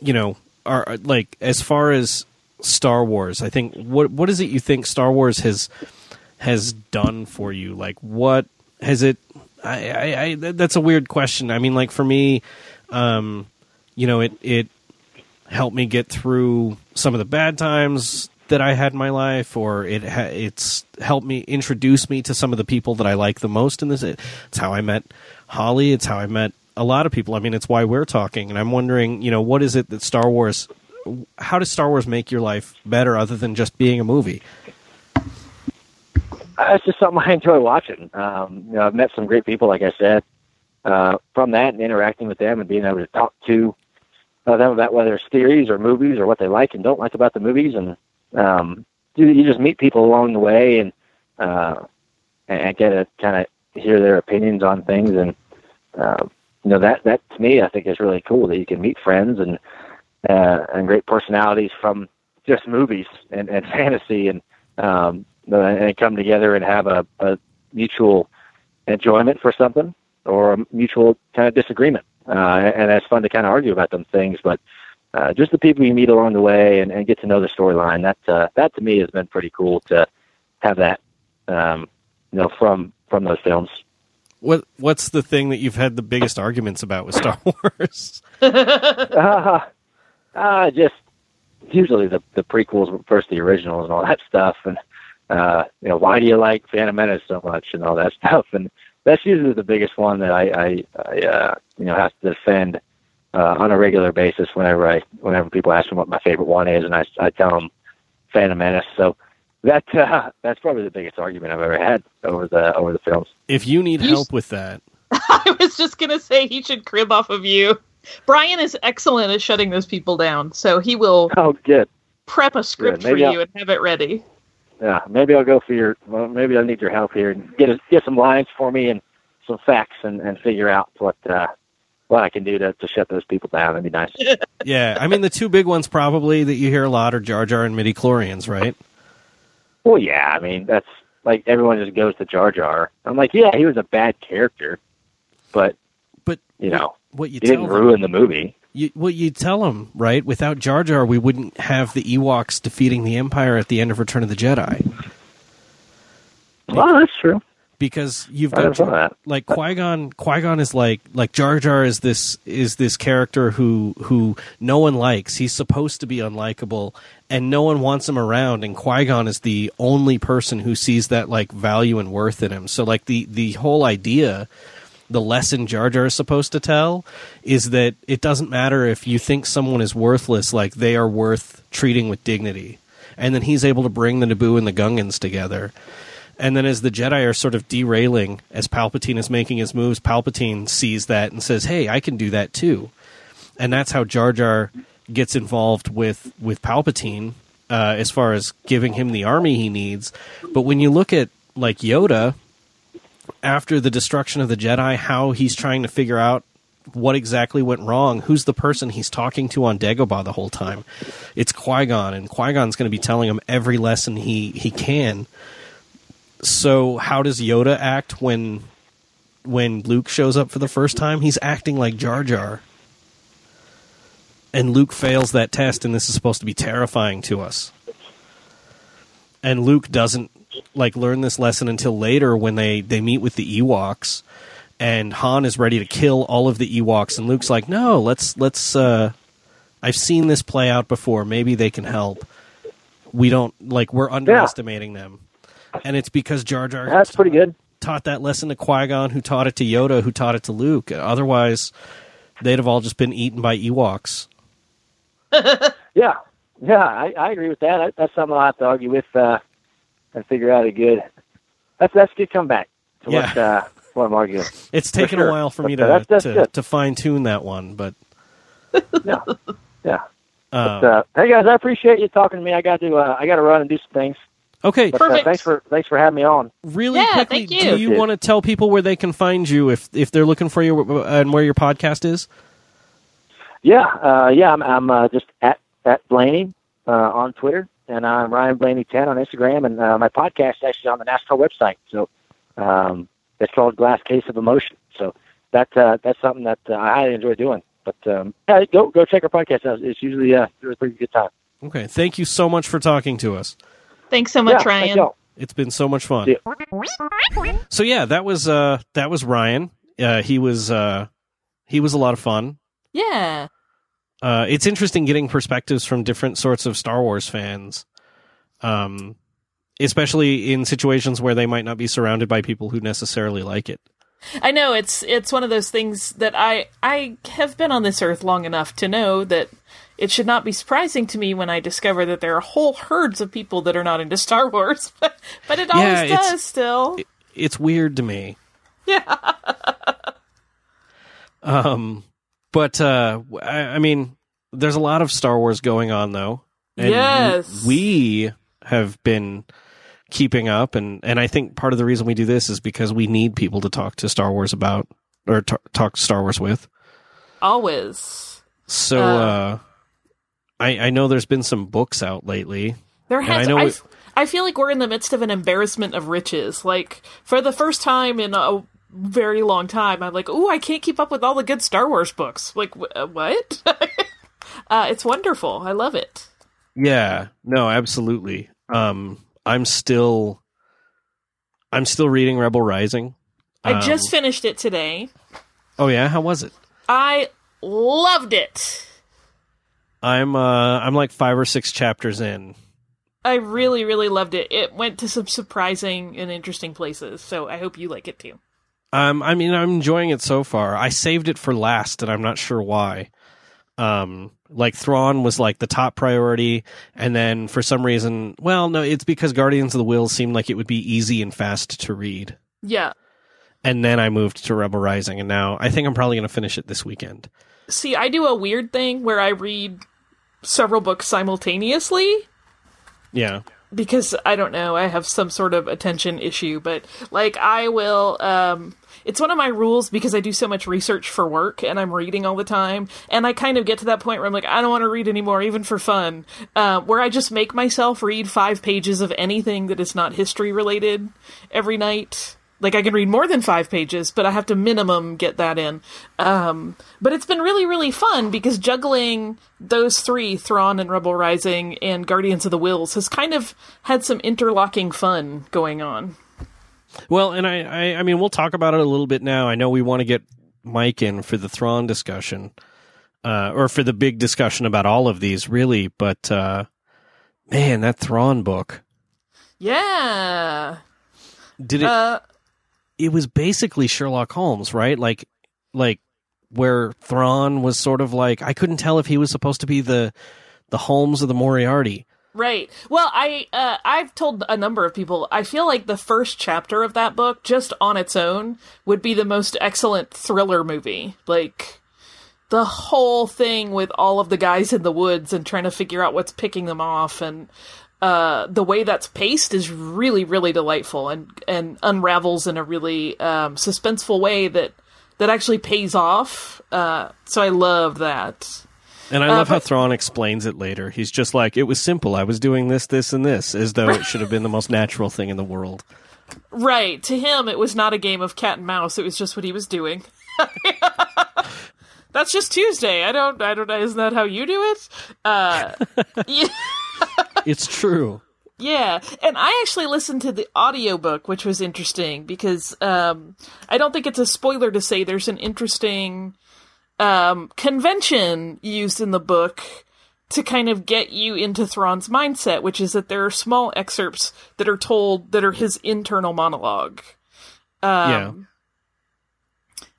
you know, are like as far as Star Wars, I think what what is it you think Star Wars has has done for you? Like, what has it? I, I, I that's a weird question. I mean, like for me, um, you know, it it helped me get through some of the bad times that I had in my life, or it ha- it's helped me introduce me to some of the people that I like the most in this. It's how I met Holly. It's how I met a lot of people. I mean, it's why we're talking. And I'm wondering, you know, what is it that Star Wars? How does Star Wars make your life better, other than just being a movie? Uh, it's just something I enjoy watching. Um, you know, I've met some great people, like I said, uh, from that and interacting with them and being able to talk to uh, them about whether it's theories or movies or what they like and don't like about the movies. And um, you, you just meet people along the way and uh, and get to kind of hear their opinions on things. And uh, you know that that to me, I think is really cool that you can meet friends and uh, and great personalities from just movies and, and [LAUGHS] fantasy and um, and come together and have a, a mutual enjoyment for something or a mutual kind of disagreement. Uh, and it's fun to kind of argue about them things, but uh, just the people you meet along the way and, and get to know the storyline. That uh, that to me has been pretty cool to have that, um, you know, from from those films. What What's the thing that you've had the biggest arguments about with Star [LAUGHS] Wars? uh, [LAUGHS] uh, just usually the the prequels versus the originals and all that stuff, and uh, you know, why do you like Phantom Menace so much and all that [LAUGHS] stuff, and that's usually the biggest one that I, I, I uh, you know, have to defend uh, on a regular basis whenever I, whenever people ask me what my favorite one is, and I, I tell them Phantom Menace. So that [LAUGHS] uh, that's probably the biggest argument I've ever had over the over the films. If you need help with that, [LAUGHS] I was just gonna say he should crib off of you. Bryan is excellent at shutting those people down, so he will Oh, good. prep a script Good. for I'll- you and have it ready. Yeah, maybe I'll go for your. Well, maybe I need your help here and get a, get some lines for me and some facts and, and figure out what uh, what I can do to, to shut those people down. That'd be nice. [LAUGHS] yeah. I mean, the two big ones probably that you hear a lot are Jar Jar and midi chlorians, right? Well, yeah, I mean that's like everyone just goes to Jar Jar. I'm like, yeah, he was a bad character, but But you know, what you he didn't them, ruin the movie. You, what you tell them, right? Without Jar Jar, we wouldn't have the Ewoks defeating the Empire at the end of Return of the Jedi. Well, that's true. because you've got that. like Qui Gon. Qui Gon is like like Jar Jar is this is this character who who no one likes. He's supposed to be unlikable, and no one wants him around. And Qui Gon is the only person who sees that like value and worth in him. So like the the whole idea. The lesson Jar Jar is supposed to tell is that it doesn't matter if you think someone is worthless, like they are worth treating with dignity. And then he's able to bring the Naboo and the Gungans together. And then as the Jedi are sort of derailing, as Palpatine is making his moves, Palpatine sees that and says, "Hey, I can do that too." And that's how Jar Jar gets involved with with Palpatine uh, as far as giving him the army he needs. But when you look at like Yoda, after the destruction of the Jedi, how he's trying to figure out what exactly went wrong. Who's the person he's talking to on Dagobah the whole time? It's Qui Gon, and Qui Gon's going to be telling him every lesson he he can. So how does Yoda act when when Luke shows up for the first time? He's acting like Jar Jar. And Luke fails that test and this is supposed to be terrifying to us. And Luke doesn't like learn this lesson until later when they they meet with the Ewoks and Han is ready to kill all of the Ewoks and Luke's like, "No, let's let's uh I've seen this play out before. Maybe they can help." We don't like we're underestimating them. And it's because Jar Jar That's pretty good. taught that lesson to Qui Gon, who taught it to Yoda, who taught it to Luke. Otherwise, they'd have all just been eaten by Ewoks. [LAUGHS] Yeah, yeah, I, I agree with that. I, that's something I'll have to argue with uh, and figure out a good. That's that's a good comeback to what uh, what I'm arguing. [LAUGHS] It's taken sure. a while for me But, to uh, that's- that's to, to fine tune that one, but Yeah, yeah. uh, But, uh, hey guys, I appreciate you talking to me. I got to uh, I got to run and do some things. okay. But uh, Perfect. thanks for thanks for having me on. Really Yeah, quickly, thank you. do you want to tell people where they can find you if if they're looking for you uh, and where your podcast is? Yeah, uh, yeah. I'm, I'm uh, just at at Blaney uh, on Twitter, and I'm Ryan Blaney ten on Instagram, and uh, my podcast is actually on the NASCAR website. So um, it's called Glass Case of Emotion. So that uh, that's something that uh, I highly enjoy doing. But um, yeah, go go check our podcast out. It's usually uh, a pretty good time. Okay, thank you so much for talking to us. Thanks so much, yeah, Ryan. y'all. It's been so much fun. See So yeah, that was uh that was Ryan. Uh, he was uh he was a lot of fun. Yeah. Uh, it's interesting getting perspectives from different sorts of Star Wars fans, um, especially in situations where they might not be surrounded by people who necessarily like it. I know it's it's one of those things that I I have been on this earth long enough to know that it should not be surprising to me when I discover that there are whole herds of people that are not into Star Wars, [LAUGHS] but, but it Yeah, always does still. It's weird to me. [LAUGHS] yeah. Um, but uh, I, I mean, there's a lot of Star Wars going on though. And Yes. we have been keeping up, and and I think part of the reason we do this is because we need people to talk to Star Wars about or t- talk Star Wars with. Always. So Uh. uh, I I know there's been some books out lately. There And I has know I, it- I feel like we're in the midst of an embarrassment of riches. Like for the first time in a very long time, I'm like, oh, I can't keep up with all the good Star Wars books." Like wh- uh, what? [LAUGHS] uh, it's wonderful. I love it. Yeah, no, absolutely. Um, I'm still, I'm still reading Rebel Rising. I Um, just finished it today. Oh yeah, how was it? I loved it. I'm, uh, I'm like five or six chapters in. I really, really loved it. It went to some surprising and interesting places, so I hope you like it too. Um, I mean, I'm enjoying it so far. I saved it for last, and I'm not sure why. Um, like Thrawn was like the top priority, and then for some reason, well, no, it's because Guardians of the Will seemed like it would be easy and fast to read. Yeah. And then I moved to Rebel Rising, and now I think I'm probably going to finish it this weekend. See, I do a weird thing where I read several books simultaneously. Yeah. Because I don't know, I have some sort of attention issue, but like I will um it's one of my rules because I do so much research for work and I'm reading all the time and I kind of get to that point where I'm like I don't want to read anymore even for fun uh, where I just make myself read 5 pages of anything that is not history related every night like I can read more than five pages, but I have to minimum get that in. Um, but it's been really, really fun because juggling those three, Thrawn and Rebel Rising and Guardians of the Whills, has kind of had some interlocking fun going on. Well, and I, I, I mean, we'll talk about it a little bit now. I know we want to get Mike in for the Thrawn discussion, uh, or for the big discussion about all of these, really. But uh, man, that Thrawn book Yeah. did it. Uh, it was basically Sherlock Holmes, right? Like, like where Thrawn was sort of like I couldn't tell if he was supposed to be the the Holmes or the Moriarty. Right. Well, I uh, I've told a number of people I feel like the first chapter of that book, just on its own, would be the most excellent thriller movie. Like the whole thing with all of the guys in the woods and trying to figure out what's picking them off, and uh, the way that's paced is really really delightful and and unravels in a really um, suspenseful way that that actually pays off. Uh, so I love that. And I Uh, love how but- Thrawn explains it later. He's just like, it was simple. I was doing this, this, and this, as though it should have been the most natural thing in the world. [LAUGHS] Right. To him, it was not a game of cat and mouse. It was just what he was doing. [LAUGHS] That's just Tuesday. I don't. I don't. Isn't that how you do it? Uh, [LAUGHS] yeah, It's true. yeah. And I actually listened to the audiobook, which was interesting because um, I don't think it's a spoiler to say there's an interesting um, convention used in the book to kind of get you into Thrawn's mindset, which is that there are small excerpts that are told that are his internal monologue. Um, yeah.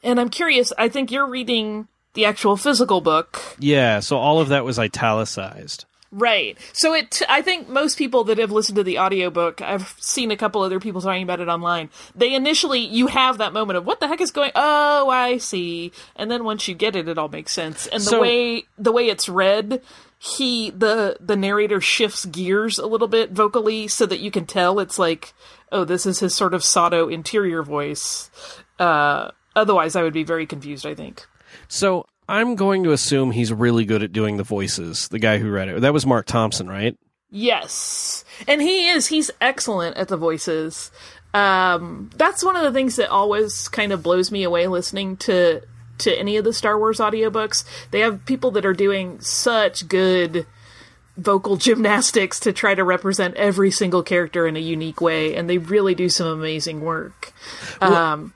And I'm curious, I think you're reading the actual physical book. Yeah. So all of that was italicized. Right. So it I think most people that have listened to the audiobook, I've seen a couple other people talking about it online. They initially you have that moment of what the heck is going Oh, I see. And then once you get it it all makes sense. And the So- way the way it's read, he the the narrator shifts gears a little bit vocally so that you can tell it's like oh, this is his sort of Sato interior voice. Uh otherwise I would be very confused, I think. So I'm going to assume he's really good at doing the voices. The guy who read it. That was Marc Thompson, right? Yes. And he is. He's excellent at the voices. Um, that's one of the things that always kind of blows me away listening to to any of the Star Wars audiobooks. They have people that are doing such good vocal gymnastics to try to represent every single character in a unique way and they really do some amazing work. um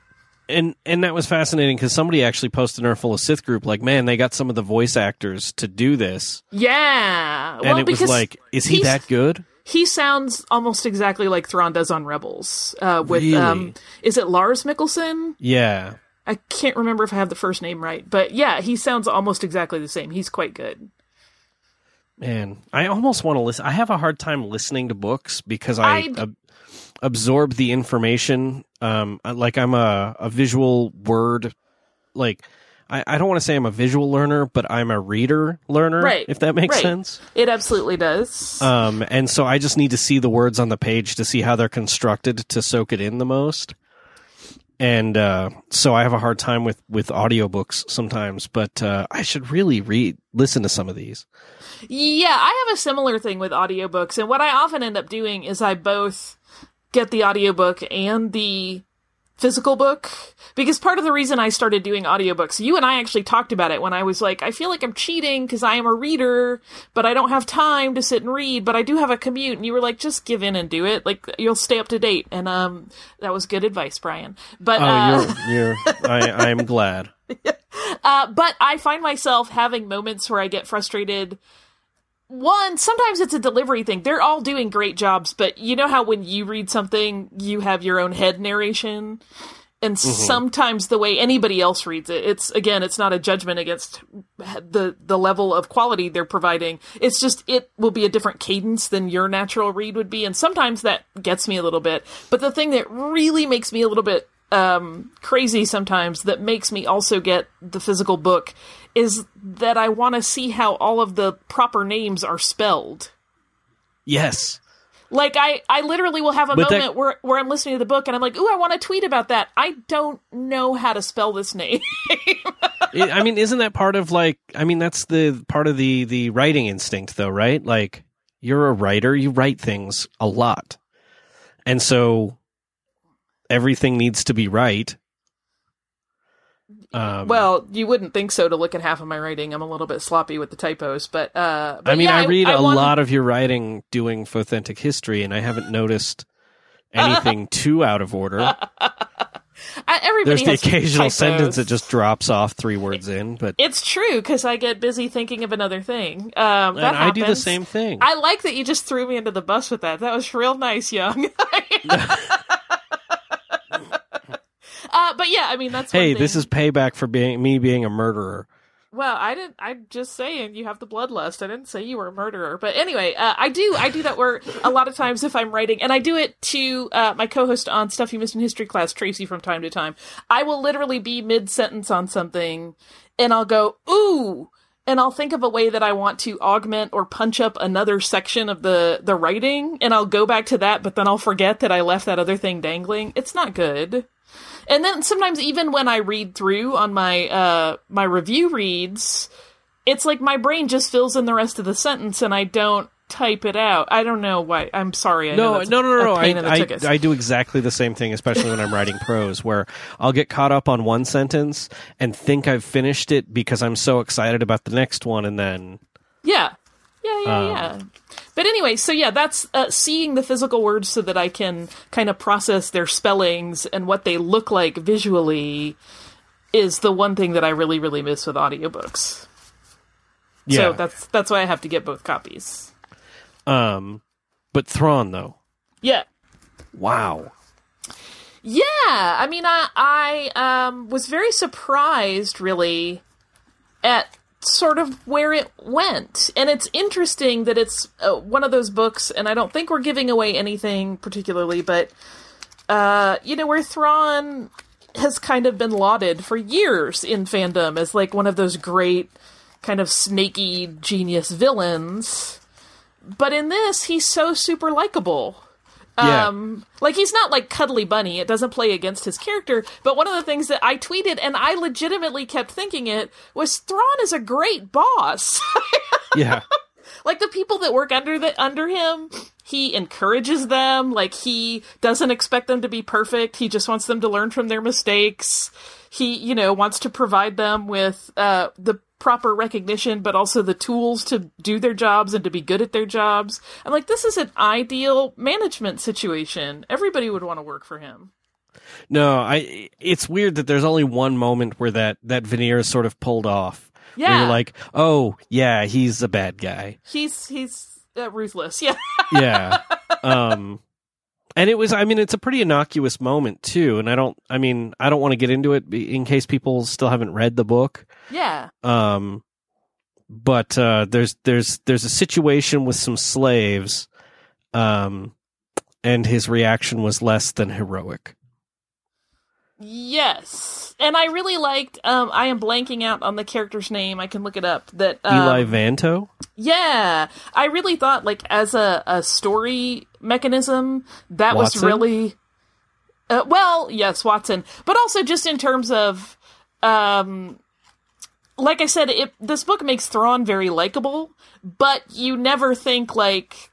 And and that was fascinating because somebody actually posted in our full of Sith group, like, man, they got some of the voice actors to do this, yeah. and well, it was because like, is he that good? He sounds almost exactly like Thrawn does on Rebels. Uh, with Really? um, is it Lars Mikkelsen? Yeah. I can't remember if I have the first name right, but yeah, he sounds almost exactly the same. He's quite good. Man, I almost want to listen. I have a hard time listening to books because I absorb the information. Um, like I'm a, a visual word, like I, I don't want to say I'm a visual learner, but I'm a reader learner. Right. If that makes right. sense. It absolutely does. Um, and so I just need to see the words on the page to see how they're constructed to soak it in the most. And uh, so I have a hard time with with audiobooks sometimes, but uh, I should really read listen to some of these. Yeah, I have a similar thing with audiobooks, and what I often end up doing is I both get the audiobook and the physical book because part of the reason I started doing audiobooks, you and I actually talked about it when I was like, I feel like I'm cheating because I am a reader, but I don't have time to sit and read, but I do have a commute. And you were like, just give in and do it. Like you'll stay up to date. And, um, that was good advice, Bryan. But, Oh, uh, you're [LAUGHS] you're I I'm glad. [LAUGHS] uh, but I find myself having moments where I get frustrated. One, sometimes it's a delivery thing. They're all doing great jobs, but you know how when you read something, you have your own head narration? And mm-hmm. sometimes the way anybody else reads it, it's again, it's not a judgment against the the level of quality they're providing. It's just it will be a different cadence than your natural read would be, and sometimes that gets me a little bit. But the thing that really makes me a little bit um, crazy sometimes that makes me also get the physical book is that I want to see how all of the proper names are spelled. Yes. Like I, I literally will have a But that- moment where where I'm listening to the book and I'm like, "Ooh, I want to tweet about that." I don't know how to spell this name. [LAUGHS] I I mean, isn't that part of like? I mean, that's the part of the the writing instinct, though, right? Like, you're a writer, you write things a lot, and so everything needs to be right. Um, well, you wouldn't think so to look at half of my writing. I'm a little bit sloppy with the typos, but uh, but I mean, yeah, I read a wanted- lot of your writing doing for authentic history, and I haven't noticed [LAUGHS] anything too out of order. [LAUGHS] Everybody There's the occasional typos. sentence that just drops off three words in, but It's true because I get busy thinking of another thing. Um, that and I do the same thing. I like that you just threw me into the bus with that. That was real nice, young. [LAUGHS] uh, but yeah, I mean that's. hey, this is payback for being me being a murderer. Well, I didn't. I'm just saying you have the bloodlust. I didn't say you were a murderer. But anyway, uh, I do. I do that work a lot of times if I'm writing, and I do it to uh, my co-host on Stuff You Missed in History class, Tracy, from time to time. I will literally be mid sentence on something, and I'll go ooh. And I'll think of a way that I want to augment or punch up another section of the the writing, and I'll go back to that, but then I'll forget that I left that other thing dangling. It's not good. And then sometimes even when I read through on my uh my review reads, it's like my brain just fills in the rest of the sentence and I don't type it out. I don't know why. I'm sorry. I No, no, no, no, no. I, pain in the I. I do exactly the same thing, especially when I'm writing prose, where I'll get caught up on one sentence and think I've finished it because I'm so excited about the next one, and then Yeah. Yeah, yeah, Um, yeah. But anyway, so yeah, that's uh, seeing the physical words so that I can kind of process their spellings and what they look like visually is the one thing that I really, really miss with audiobooks. yeah. So that's that's why I have to get both copies. um, but Thrawn though, Yeah. wow. Yeah, I mean, I I um, was very surprised, really, at sort of where it went, and it's interesting that it's uh, one of those books, and I don't think we're giving away anything particularly, but uh, you know, where Thrawn has kind of been lauded for years in fandom as like one of those great kind of snaky genius villains, but in this, he's so super likable. Yeah. Um, like he's not like cuddly bunny. It doesn't play against his character. But one of the things that I tweeted and I legitimately kept thinking it was Thrawn is a great boss. [LAUGHS] yeah. like the people that work under the under him, he encourages them. Like he doesn't expect them to be perfect. He just wants them to learn from their mistakes. He, you know, wants to provide them with uh, the proper recognition, but also the tools to do their jobs and to be good at their jobs. I'm like, this is an ideal management situation. Everybody would want to work for him. No, I. It's weird that there's only one moment where that that veneer is sort of pulled off. Where Yeah. you're like, oh yeah, he's a bad guy. He's he's uh, ruthless. [LAUGHS] Yeah. yeah. Um and it was I mean it's a pretty innocuous moment too and I don't I mean I don't want to get into it in case people still haven't read the book. yeah. Um but uh there's there's there's a situation with some slaves um and his reaction was less than heroic. Yes. And I really liked um I am blanking out on the character's name. I can look it up. That um, Eli Vanto? Yeah. I really thought like as a, a story mechanism that was really uh, well, yes, Watson. But also just in terms of um like I said, it this book makes Thrawn very likable, but you never think like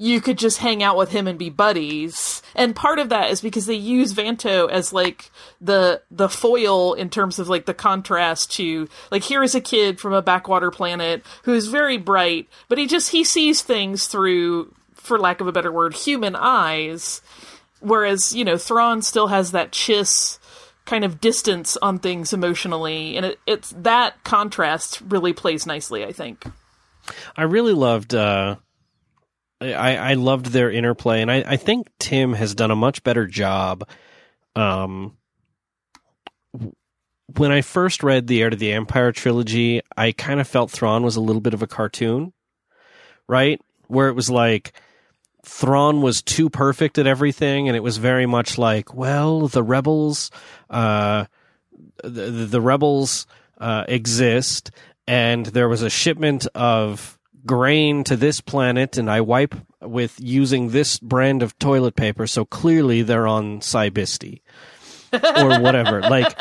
you could just hang out with him and be buddies. And part of that is because they use Vanto as like the the foil in terms of like the contrast to like here is a kid from a backwater planet who's very bright, but he just he sees things through for lack of a better word, human eyes. Whereas, you know, Thrawn still has that chiss kind of distance on things emotionally, and it, it's that contrast really plays nicely, I think. I really loved uh I, I loved their interplay and I, I think Tim has done a much better job um when I first read the Heir to the Empire trilogy, I kind of felt Thrawn was a little bit of a cartoon, right? Where it was like Thrawn was too perfect at everything, and it was very much like, well, the rebels, uh, the, the rebels uh, exist, and there was a shipment of grain to this planet and I wipe with using this brand of toilet paper, so clearly they're on Cybisti or whatever. [LAUGHS] like,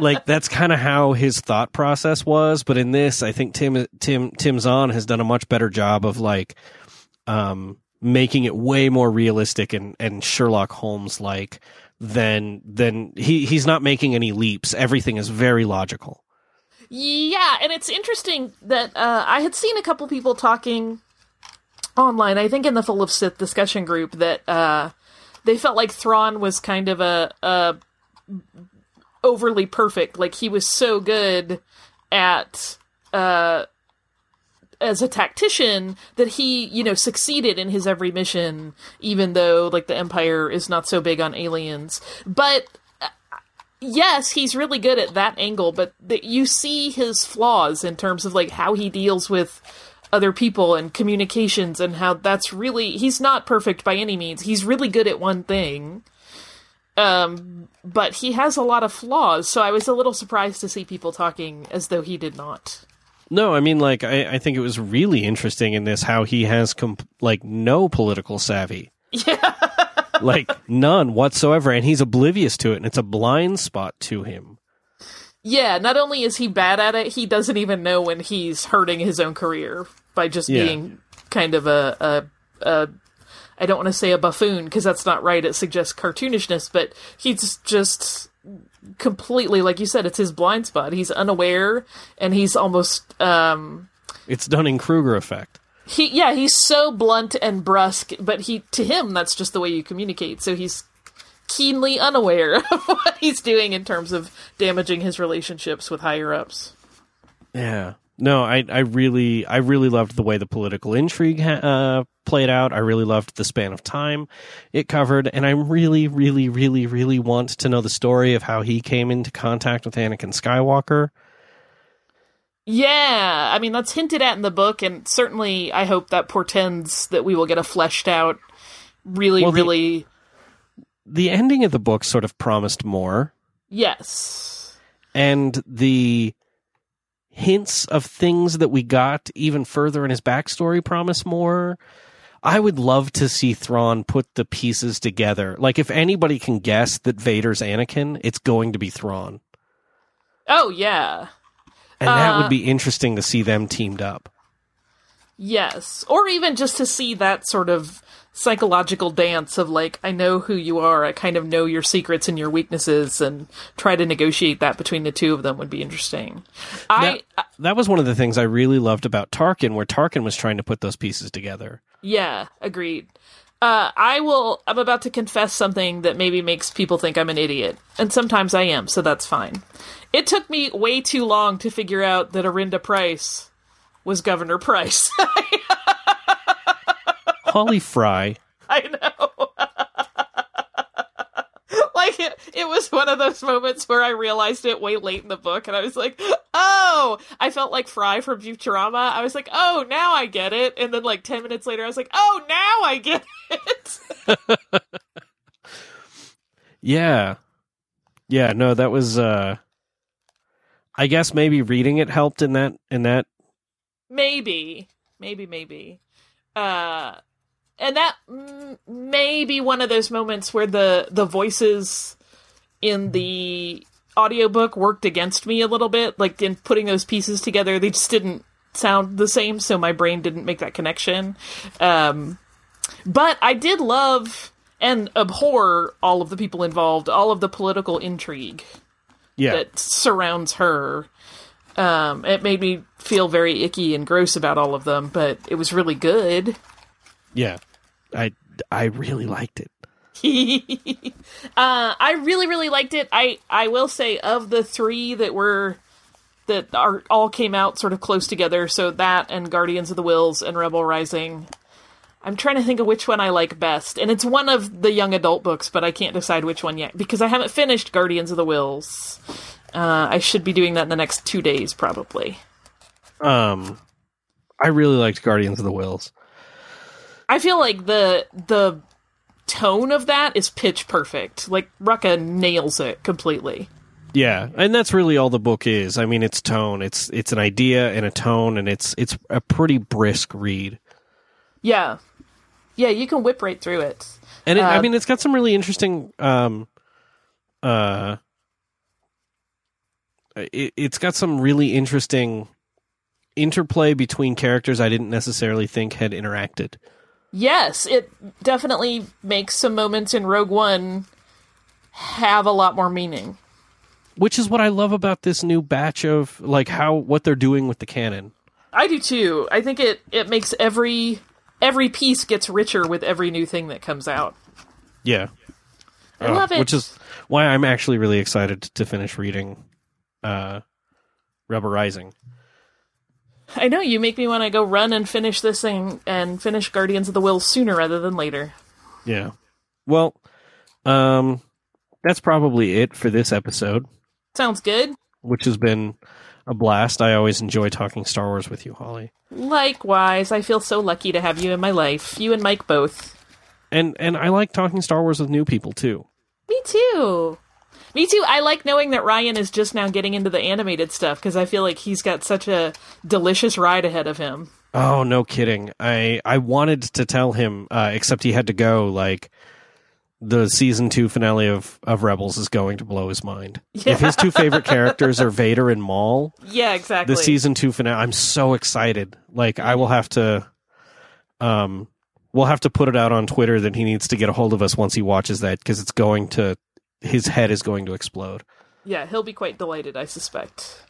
like that's kind of how his thought process was. But in this, I think Tim Tim Tim Zahn has done a much better job of like um, making it way more realistic and and Sherlock Holmes like than than he he's not making any leaps. Everything is very logical. Yeah, and it's interesting that uh, I had seen a couple people talking online. I think in the Full of Sith discussion group that uh, they felt like Thrawn was kind of a, a overly perfect. Like he was so good at uh, as a tactician that he, you know, succeeded in his every mission, even though like the Empire is not so big on aliens. But yes, he's really good at that angle. But the, you see his flaws in terms of like how he deals with other people and communications and how that's really he's not perfect by any means. He's really good at one thing. Um, but he has a lot of flaws, so I was a little surprised to see people talking as though he did not. No, I mean, like, I, I think it was really interesting in this how he has, comp- like, no political savvy. [LAUGHS] Yeah. Like, none whatsoever. And he's oblivious to it, and it's a blind spot to him. Yeah, not only is he bad at it, he doesn't even know when he's hurting his own career by just Yeah. being kind of a, a, a I don't want to say a buffoon because that's not right. It suggests cartoonishness, but he's just completely, like you said, it's his blind spot. He's unaware and he's almost, um, It's Dunning Kruger effect. He, yeah, he's so blunt and brusque, but he, to him, that's just the way you communicate. So he's keenly unaware [LAUGHS] of what he's doing in terms of damaging his relationships with higher ups. Yeah. No, I, I really, I really loved the way the political intrigue uh, played out. I really loved the span of time it covered, and I really, really, really, really want to know the story of how he came into contact with Anakin Skywalker. Yeah, I mean that's hinted at in the book, and certainly I hope that portends that we will get a fleshed out, really, Well, the- really The ending of the book sort of promised more, yes, and the hints of things that we got even further in his backstory promise more. I would love to see Thrawn put the pieces together. Like, if anybody can guess that Vader's Anakin, it's going to be Thrawn. oh yeah, And that Uh, would be interesting to see them teamed up. yes, or even just to see that sort of psychological dance of like I know who you are, I kind of know your secrets and your weaknesses, and try to negotiate that between the two of them would be interesting. I that, that was one of the things I really loved about Tarkin, where Tarkin was trying to put those pieces together. Yeah, agreed. Uh, I will. I'm about to confess something that maybe makes people think I'm an idiot, and sometimes I am, so that's fine. It took me way too long to figure out that Arihnda Pryce was Governor Pryce. [LAUGHS] Holly Frey. I know. Like it, it was one of those moments where I realized it way late in the book, and I was like, "Oh!" I felt like Fry from Futurama. I was like, "Oh, now I get it." And then, like ten minutes later, I was like, "Oh, now I get it." [LAUGHS] Yeah. Yeah, no, that was uh I guess maybe reading it helped in that in that maybe, maybe, maybe. Uh, and that may be one of those moments where the the voices in the audiobook worked against me a little bit like in putting those pieces together they just didn't sound the same so my brain didn't make that connection um but i did love and abhor all of the people involved all of the political intrigue yeah. that surrounds her. Um, it made me feel very icky and gross about all of them, but it was really good. Yeah. I I really liked it. [LAUGHS] uh, I really, really liked it. I I will say of the three that were that are all came out sort of close together. So that and Guardians of the Whills and Rebel Rising. I'm trying to think of which one I like best, and it's one of the young adult books, but I can't decide which one yet because I haven't finished Guardians of the Whills. Uh, I should be doing that in the next two days, probably. Um I really liked Guardians of the Whills. I feel like the the tone of that is pitch perfect. Like Rucka nails it completely. Yeah, and that's really all the book is. I mean, it's tone. It's it's an idea and a tone, and it's it's a pretty brisk read. Yeah, yeah, you can whip right through it. And it, I Uh, mean, it's got some really interesting. Um, uh, it, it's got some really interesting interplay between characters I didn't necessarily think had interacted. Yes, it definitely makes some moments in Rogue One have a lot more meaning. Which is what I love about this new batch of like how what they're doing with the canon. I do too. I think it it makes every every piece gets richer with every new thing that comes out. Yeah. I love it. Which is why I'm actually really excited to finish reading uh Rebel Rising. I know you make me want to go run and finish this thing and finish Guardians of the Will sooner rather than later. Yeah. Well, um that's probably it for this episode, Sounds good. which has been a blast. I always enjoy talking Star Wars with you, Holly. Likewise, I feel so lucky to have you in my life. You and Mike both. And and I like talking Star Wars with new people too. Me too. Me too. I like knowing that Ryan is just now getting into the animated stuff because I feel like he's got such a delicious ride ahead of him. Oh, no kidding. I I wanted to tell him uh except he had to go like the season 2 finale of of Rebels is going to blow his mind. [LAUGHS] If his two favorite characters are Vader and Maul, Yeah, exactly. the season two finale. I'm so excited. Like I will have to, um, we'll have to put it out on Twitter that he needs to get a hold of us once he watches that because it's going to, his head is going to explode. Yeah, he'll be quite delighted, I suspect.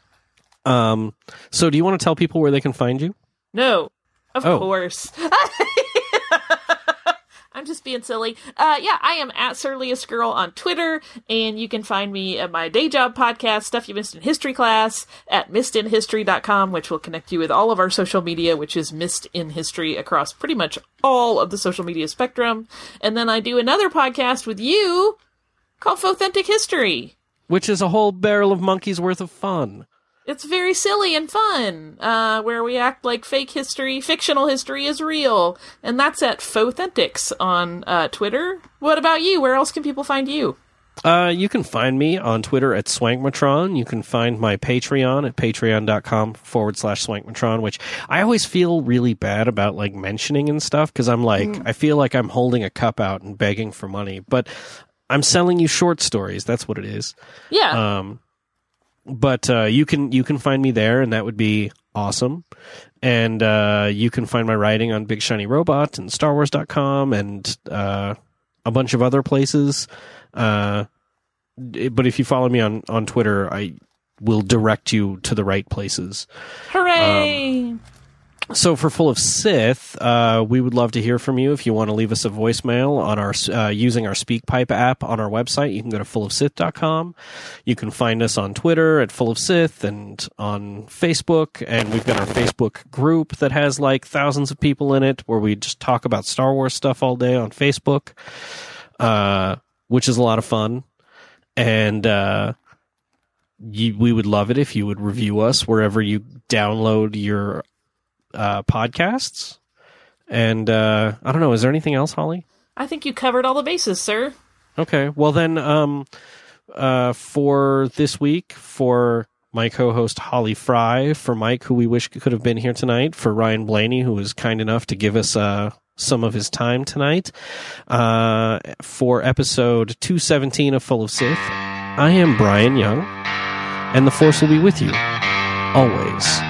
Um, so do you want to tell people where they can find you? No, of Oh. course. [LAUGHS] I'm just being silly. Uh, yeah, I am at Surliest Girl on Twitter, and you can find me at my day job podcast, Stuff You Missed in History Class, at missedinhistory.com, which will connect you with all of our social media, which is Missed in History across pretty much all of the social media spectrum. And then I do another podcast with you called Authentic History. Which is a whole barrel of monkeys worth of fun. It's very silly and fun, uh, where we act like fake history, fictional history is real, and that's at Fauthentics on uh, Twitter. What about you? Where else can people find you? Uh, you can find me on Twitter at Swankmatron. You can find my Patreon at patreon.com forward slash Swankmatron, which I always feel really bad about like mentioning and stuff because I'm like, I feel like I'm holding a cup out and begging for money, but I'm selling you short stories. That's what it is. Yeah, Um, but uh, you can you can find me there, and that would be awesome. And uh, you can find my writing on Big Shiny Robot and StarWars.com and uh, a bunch of other places. Uh, but if you follow me on on Twitter, I will direct you to the right places. hooray! So for Full of Sith, uh, we would love to hear from you. If you want to leave us a voicemail on our uh, using our SpeakPipe app on our website, you can go to fullofsith.com. You can find us on Twitter at Full of Sith and on Facebook, and we've got our Facebook group that has like thousands of people in it, where we just talk about Star Wars stuff all day on Facebook, uh, which is a lot of fun. And uh, you, we would love it if you would review us wherever you download your uh, podcasts. And uh, I don't know, is there anything else, Holly? I think you covered all the bases, sir. Okay, well then, um, uh, for this week, for my co-host Holly Frey, for Mike, who we wish could have been here tonight, for Ryan Blaney, who was kind enough to give us uh, some of his time tonight, uh, for episode 217 of Full of Sith, I am Bryan Young, and the Force will be with you always.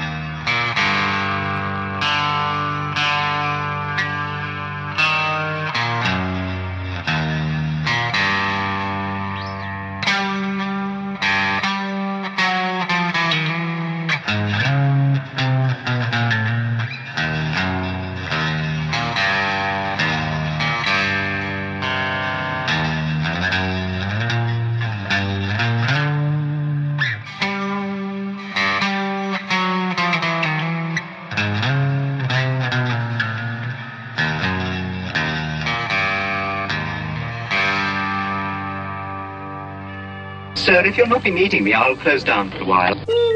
If you'll not be meeting me, I'll close down for a while.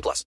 18 plus.